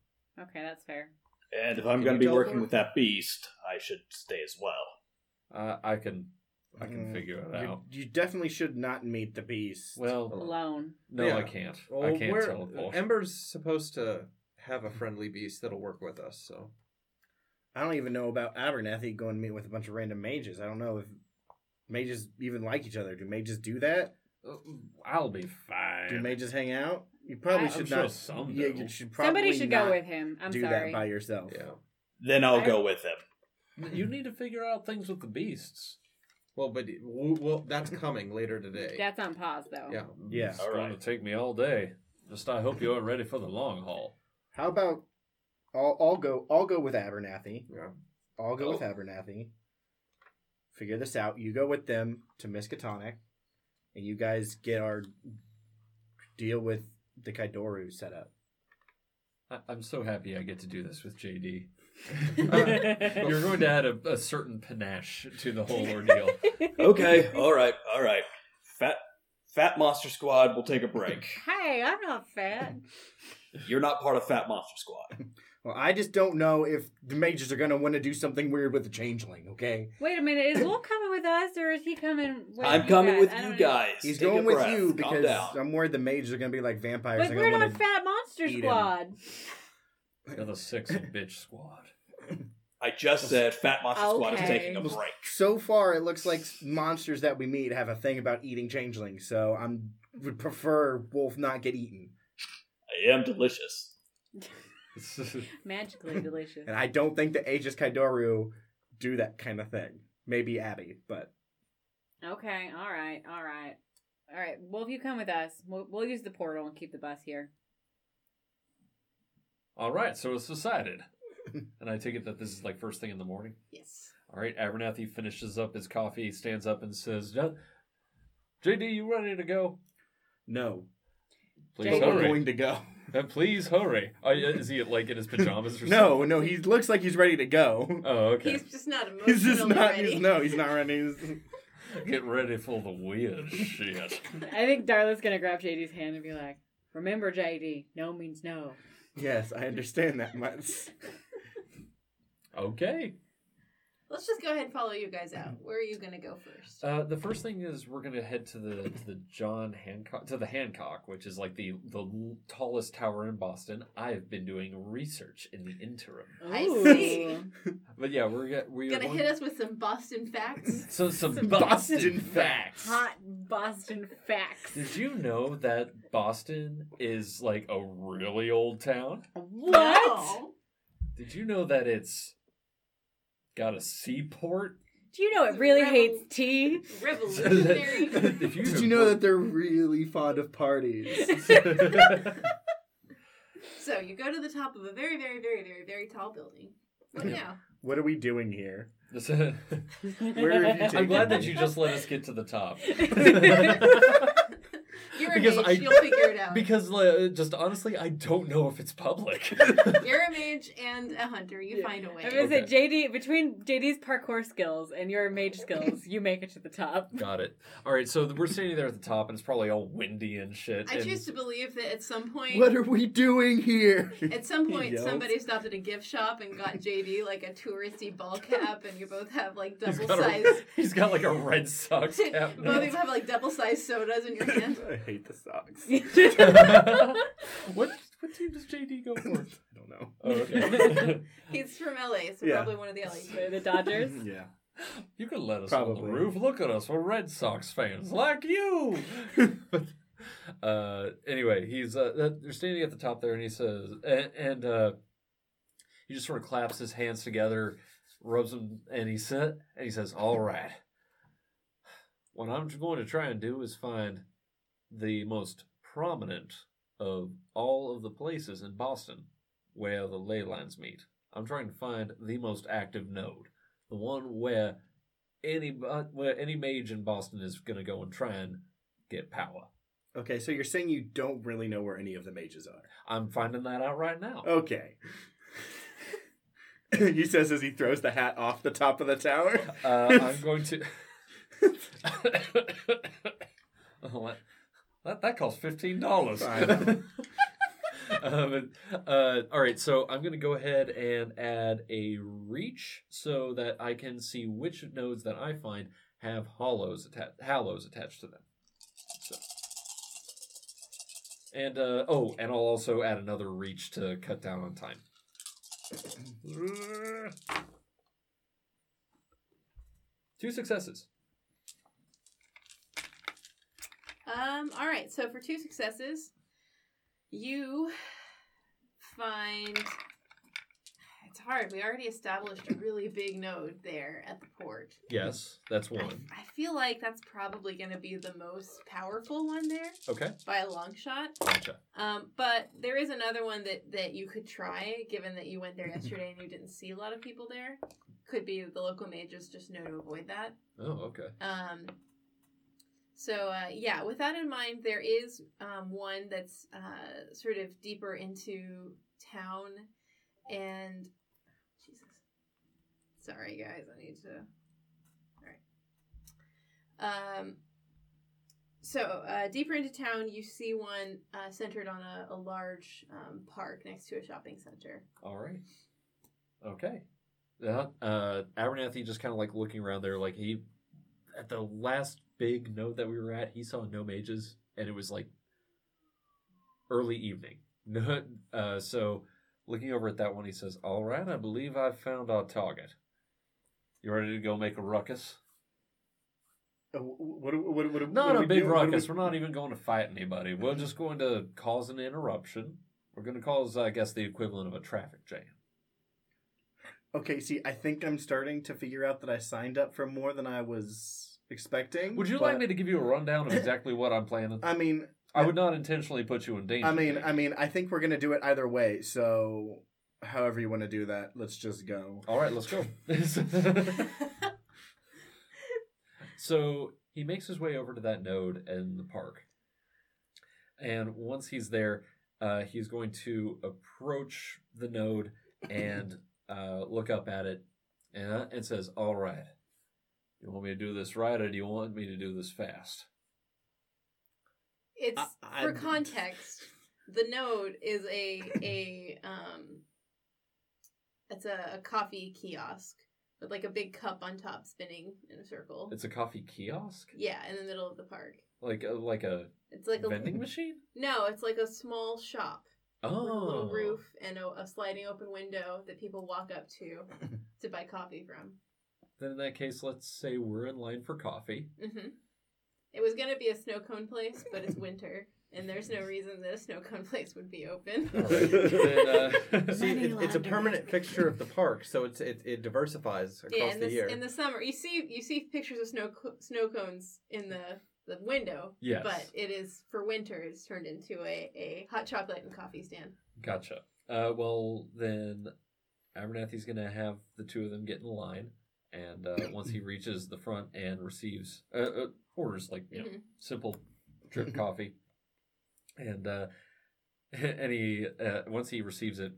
Okay, that's fair. And if I'm Can going to you be working teleport? with that beast, I should stay as well. Uh, I can, I can Mm, figure it You, out. you definitely should not meet the beast. Well, Alone. no, Yeah. I can't. Well, I can't we're- teleport. Ember's supposed to have a friendly beast that'll work with us, so. I don't even know about Abernathy going to meet with a bunch of random mages. I don't know if mages even like each other. Do mages do that? Uh, I'll be fine. Do mages hang out? You probably I- should I'm sure not. some yeah, you should probably Somebody should go with him. I'm do sorry. that by yourself. Yeah. Then I'll I- go with him. You need to figure out things with the beasts. Well, but well, well, that's coming later today. That's on pause though. Yeah. Yeah. It's All going right. to take me all day. Just I hope you're ready for the long haul. How about I'll, I'll go. I'll go with Abernathy. Yeah. I'll go with Oh. Abernathy. Figure this out. You go with them to Miskatonic, and you guys get our deal with the Kai Doru set up. I, I'm so happy I get to do this with JD. [laughs] Uh, You're going to add a, a certain panache to the whole ordeal. [laughs] Okay, all right, all right. Fat Fat Monster Squad will take a break. Hey, I'm not fat. You're not part of Fat Monster Squad. [laughs] Well, I just don't know if the mages are gonna want to do something weird with the changeling. Okay, Wait a minute, is Wolf coming with us or is he coming with I'm you coming guys? with you don't know. guys. he's Take going with breath. you because. I'm worried the mages are gonna be like vampires. But and we're I'm not gonna- Fat Monster. Squad. [laughs] You're the six bitch squad. I just said Fat Monster Squad is taking a break. So far, it looks like monsters that we meet have a thing about eating changelings. So I would prefer Wolf not get eaten, I am delicious. [laughs] [laughs] Magically delicious. and I don't think the Aegis Kai Doru do that kind of thing. Maybe Abby, but Okay, all right, all right. All right, well, if you come with us. We'll, we'll use the portal and keep the bus here. all right, so it's decided. [laughs] And I take it that this is like first thing in the morning. Yes. All right, Abernathy finishes up his coffee, stands up, and says, "JD, you ready to go? no. Please But we're going to go. Uh, please hurry." Uh, is he like in his pajamas or [laughs] something? No, no, he looks like he's ready to go. Oh, okay. He's just not emotionally [laughs] He's just not. ready. He's, no, he's not ready. He's- [laughs] Get ready for the weird shit. I think Darla's gonna grab JD's hand and be like, "Remember, JD, no means no." yes, I understand that much. Okay. Let's just go ahead and follow you guys out. Where are you going to go first? Uh, the first thing is we're gonna head to the to the John Hancock to the Hancock, which is like the the tallest tower in Boston. I've been doing research in the interim, I see. [laughs] but yeah, we're get we are Gonna going- hit us with some Boston facts? [laughs] So some, Some Boston, Boston facts. Hot Boston facts. Did you know that Boston is like a really old town? What? No. Did you know that it's got a seaport? Do you know it really Rebel- hates tea? Revolutionary. [laughs] If you Did you know that they're really fond of parties? [laughs] so you go to the top of a very, very, very, very, very tall building. What now? what are we doing here? Where Where have you I'm taken glad that me? you just let us get to the top. [laughs] You're Because a mage. I- You'll figure it [laughs] out. Because uh, just honestly, I don't know if it's public. [laughs] [laughs] You're a mage and a hunter. You Yeah. find a way. I was gonna say JD between JD's parkour skills and your mage skills, you make it to the top. Got it. All right, so we're standing there at the top, and it's probably all windy and shit. I and- choose to believe that at some point, What are we doing here? at some point, somebody stopped at a gift shop and got JD like a touristy ball cap, and you both have like double got, sized. a, he's got like a Red Sox cap. Both of you have like double sized sodas in your hand. I hate the Sox. [laughs] [laughs] what what team does JD go for? [laughs] I don't know. Oh, okay. He's from LA, so Yeah. probably one of the LA teams. The Dodgers. Yeah. you can let us on Probably. the roof. Look at us. We're Red Sox fans, like you. uh, anyway, he's uh, they're standing at the top there, and he says, and, and uh, he just sort of claps his hands together, rubs them, and he said, and he says, "All right. What I'm going to try and do is find the most prominent of all of the places in Boston where the ley lines meet. I'm trying to find the most active node, the one where any uh, where any mage in Boston is going to go and try and get power. Okay, so you're saying you don't really know where any of the mages are. I'm finding that out right now. Okay. [laughs] he says as he throws the hat off the top of the tower. Uh, I'm going to. [laughs] [laughs] That, that costs fifteen dollars. [laughs] Um, uh, all right, so I'm going to go ahead and add a reach so that I can see which nodes that I find have hollows attached, hallows attached to them. So, and uh, oh, and I'll also add another reach to cut down on time. [clears throat] Two successes. Um, all right, so for two successes, you find it's hard. We already established a really big node there at the port. Yes, that's I, one. I feel like that's probably going to be the most powerful one there Okay, by a long shot. gotcha. Um, but there is another one that that you could try, given that you went there [laughs] yesterday and you didn't see a lot of people there. Could be the local mages just know to avoid that. Oh, okay. Um, so uh, yeah, with that in mind, there is um, one that's uh, sort of deeper into town, and Jesus, sorry guys, I need to. All right. Um. So uh, deeper into town, you see one uh, centered on a, a large um, park next to a shopping center. All right. Okay. Yeah. Uh, Abernathy just kind of like looking around there, like he at the last big note that we were at, he saw no mages, and it was like early evening. [laughs] Uh, so looking over at that one, he says, "All right, I believe I've found our target. You ready to go make a ruckus? Uh, what, what, what, Not a big do? What do ruckus. we- We're not even going to fight anybody. We're just going to cause an interruption. We're going to cause, I guess, the equivalent of a traffic jam." Okay, see, I think I'm starting to figure out that I signed up for more than I was expecting. Would you but- like me to give you a rundown of exactly what I'm planning? [laughs] I mean, I would not intentionally put you in danger. I mean, I mean, I think we're gonna do it either way. So, however you want to do that, let's just go. all right, let's go. [laughs] [laughs] so he makes his way over to that node in the park, and once he's there, uh, he's going to approach the node and uh, look up at it, and uh, and says, "All right, you want me to do this right, or do you want me to do this fast?" It's I- for I- context. [laughs] The node is a a um, it's a, a coffee kiosk with like a big cup on top spinning in a circle. It's a coffee kiosk, yeah, in the middle of the park. like a, like a It's like a vending machine. no, it's like a small shop Oh, with a little roof and a, a sliding open window that people walk up to [laughs] to buy coffee from. Then in that case, let's say we're in line for coffee. hmm It was gonna be a snow cone place, but it's winter, and there's no reason that a snow cone [laughs] place would be open. All right. [laughs] then, uh, [laughs] See, it, it's a permanent fixture of the park, so it's it, it diversifies across yeah, in the the, year. in the summer, you see you see pictures of snow co- snow cones in the the window. Yes. But it is for winter. It's turned into a, a hot chocolate and coffee stand. Gotcha. Uh, well, then Abernathy's going to have the two of them get in line. And uh, once he reaches the front and receives, uh, uh, orders like, you know, Mhm. simple drip [laughs] coffee. And, uh, [laughs] and he, uh, once he receives it,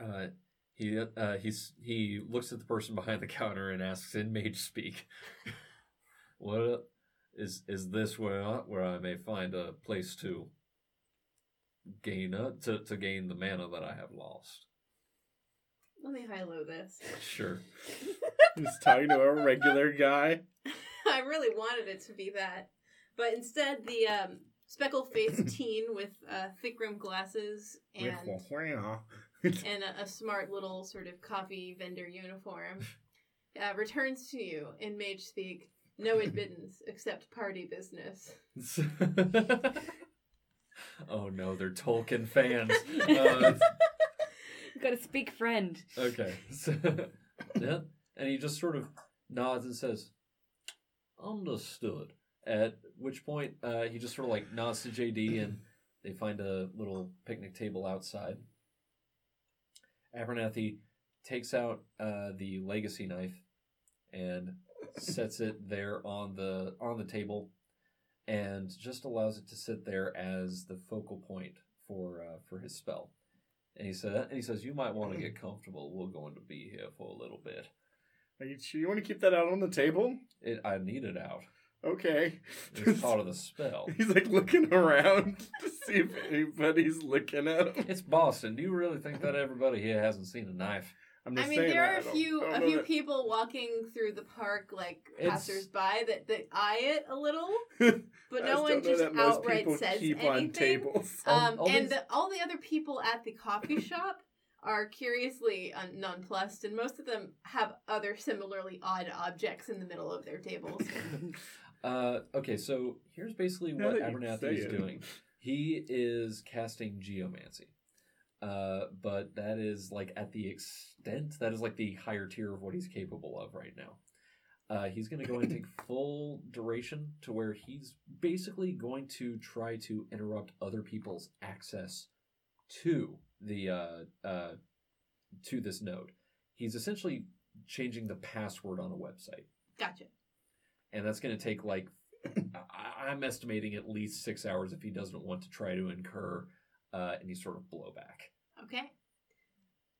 uh, he, uh, he's, he looks at the person behind the counter and asks in mage speak, [laughs] what is, is this where, I, where I may find a place to gain uh, to, to gain the mana that I have lost. Let me high low this. [laughs] Sure. He's talking to a regular guy. [laughs] I really wanted it to be that, but instead the um, speckle faced [laughs] teen with uh, thick rimmed glasses and and a, a smart little sort of coffee vendor uniform uh, returns to you in mage speak. No admittance except party business. oh no, they're Tolkien fans. Uh, Gotta speak friend. Okay. So, [laughs] yeah. And he just sort of nods and says, Understood. At which point, uh, he just sort of like nods to JD and they find a little picnic table outside. Abernathy takes out uh, the legacy knife and sets it there on the on the table and just allows it to sit there as the focal point for uh, for his spell. And he said, and he says, "You might want to get [clears throat] comfortable. We're going to be here for a little bit. Are you sure you want to keep that out on the table? It, I need it out. Okay. It's part of the [laughs] spell. He's like looking around [laughs] to see if anybody's looking at him. It's Boston. Do you really think that everybody here hasn't seen a knife? I'm I mean, saying there are a few a few that- people walking through the park, like It's- passersby, that that eye it a little, [laughs] but no one just outright says anything. tables. All- Um, all and these- the, all the other people at the coffee [laughs] shop are curiously nonplussed, and most of them have other similarly odd objects in the middle of their tables. [laughs] Uh, okay, so here's basically what Abernathy is doing. He is casting geomancy. Uh, but that is like at the extent that is like the higher tier of what he's capable of right now. Uh, he's going to go and take [laughs] full duration to where he's basically going to try to interrupt other people's access to the uh, uh, to this node. He's essentially changing the password on a website Gotcha. and that's going to take like [coughs] I- I'm estimating at least six hours if he doesn't want to try to incur uh, any sort of blowback. Okay.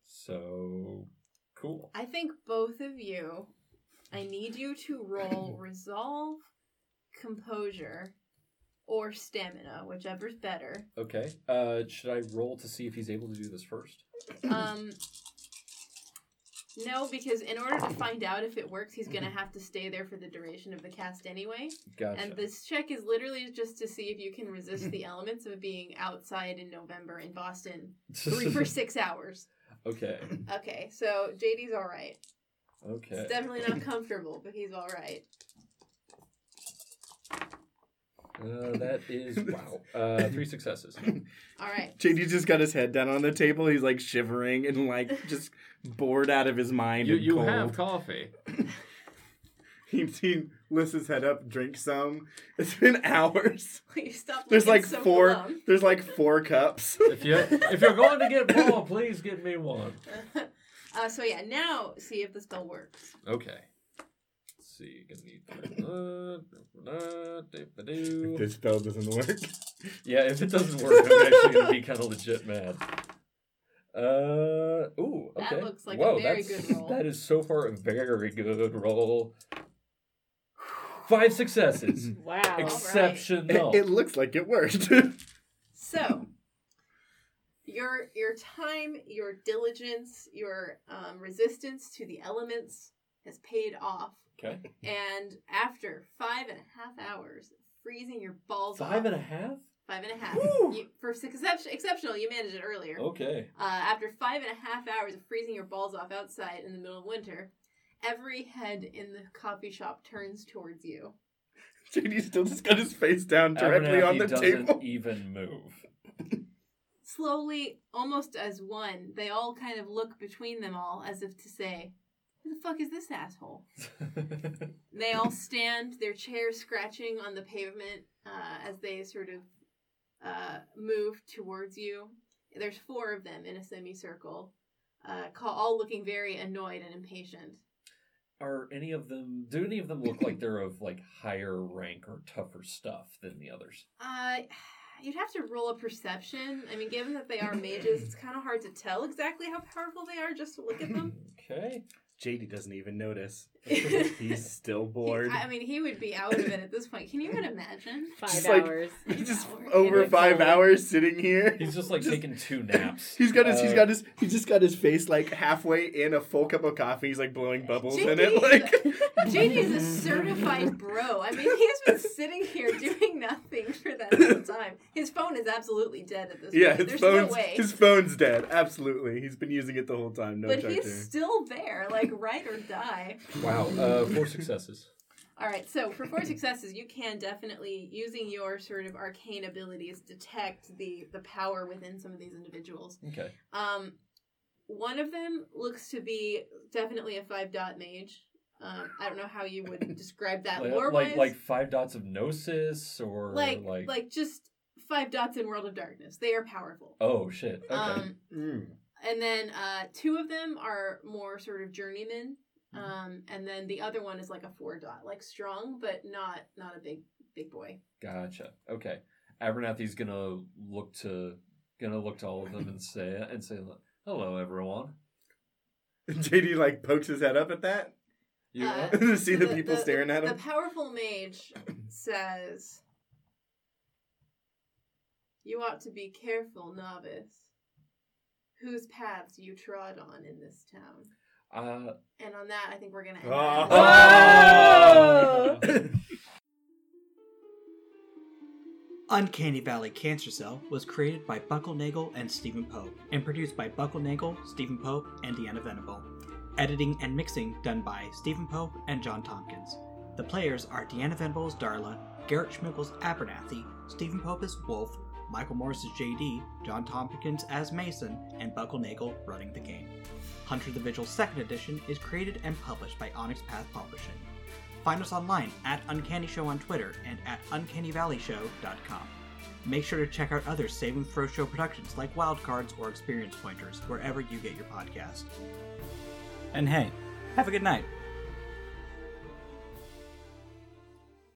So cool. I think both of you, I need you to roll [laughs] resolve, composure, or stamina, whichever's better. Okay. Uh, should I roll to see if he's able to do this first? Um, no, because in order to find out if it works, he's gonna have to stay there for the duration of the cast anyway. Gotcha. And this check is literally just to see if you can resist the [laughs] elements of being outside in November in Boston [laughs] three for six hours. okay. Okay, so JD's all right. Okay. It's definitely not [laughs] comfortable, but he's all right. Uh, that is [laughs] wow. Uh, three successes. [laughs] All right. JD just got his head down on the table. He's like shivering and like [laughs] just bored out of his mind. You and you cold. have coffee. He, he lifts his head up, drinks some. It's been hours. Please stop. There's like so four. glum. There's like four cups. If you if you're going to get more, please get me one. uh, so yeah, now see if the spell works. Okay. Let's see. Gonna need. Dip-a-doo. this spell doesn't work. Yeah, if it doesn't work, I'm actually gonna be kind of legit mad. Uh, ooh, That okay. looks like a Whoa, very that's, good [laughs] roll. That is so far a very good roll. Five successes. [laughs] Wow. right. Exceptional. It, it looks like it worked. [laughs] So, your your time, your diligence, your um, resistance to the elements has paid off. okay. And after five and a half hours, freezing your balls Five off, and a half? five and a half. You, for excep- exceptional, you managed it earlier. Okay. Uh, after five and a half hours of freezing your balls off outside in the middle of winter, every head in the coffee shop turns towards you. [laughs] JD still just got his face down directly on Abernathy the doesn't table. [laughs] even move. Slowly, almost as one, they all kind of look between them all as if to say, Who the fuck is this asshole? [laughs] They all stand, their chairs scratching on the pavement uh, as they sort of uh, move towards you. There's four of them in a semicircle, uh, all looking very annoyed and impatient. Are any of them? Do any of them look like they're of like higher rank or tougher stuff than the others? Uh, you'd have to roll a perception. I mean, given that they are mages, it's kind of hard to tell exactly how powerful they are just to look at them. [laughs] Okay. JD doesn't even notice. [laughs] He's still bored. I mean, he would be out of it at this point. Can you even imagine? Five Just like- hours. [laughs] He's just hours. over In five cold. hours sitting here. He's just like Just- taking two naps. [laughs] He's got his. he's Uh, got his. He's just got his face like halfway in a full cup of coffee. He's like blowing bubbles in it. Like JD is a certified bro. I mean, he's been sitting here doing nothing for that whole time. His phone is absolutely dead at this yeah, point. his There's phone's no way. his phone's dead. Absolutely, he's been using it the whole time. No but charger. he's still there, like ride or die. Wow. Uh, four successes. All right, so for four successes, you can definitely, using your sort of arcane abilities, detect the the power within some of these individuals. Okay. Um, one of them looks to be definitely a five dot mage. Um, I don't know how you would [laughs] describe that like, lore like, wise. like five dots of gnosis or like, like, like just five dots in World of Darkness. They are powerful. oh shit. Okay. Um, Mm. and then uh, two of them are more sort of journeymen. Mm-hmm. Um, and then the other one is like a four dot, like strong, but not not a big big boy. Gotcha. Okay. Abernathy's gonna look to gonna look to all of them and [laughs] say and say, "Hello, everyone." [laughs] JD like pokes his head up at that. You Uh, [laughs] To see the people staring at him. The powerful mage [clears throat] says, "You ought to be careful, novice, whose paths you trod on in this town." Uh, And on that, I think we're gonna end. Oh. [laughs] Uncanny Valley Cancer Cell was created by Buckle Nagel and Stephen Pope, and produced by Buckle Nagel, Stephen Pope, and Deanna Venable. Editing and mixing done by Stephen Pope and John Tompkins. The players are Deanna Venable's Darla, Garrett Schmickles Abernathy, Stephen Pope as Wolf, Michael Morris as JD, John Tompkins as Mason, and Buckle Nagel running the game. Hunter the Vigil 2nd Edition is created and published by Onyx Path Publishing. Find us online at Uncanny Show on Twitter and at UncannyValleyShow.com. Make sure to check out other Saving Throw Show productions like Wildcards or Experience Pointers wherever you get your podcast. And hey, have a good night.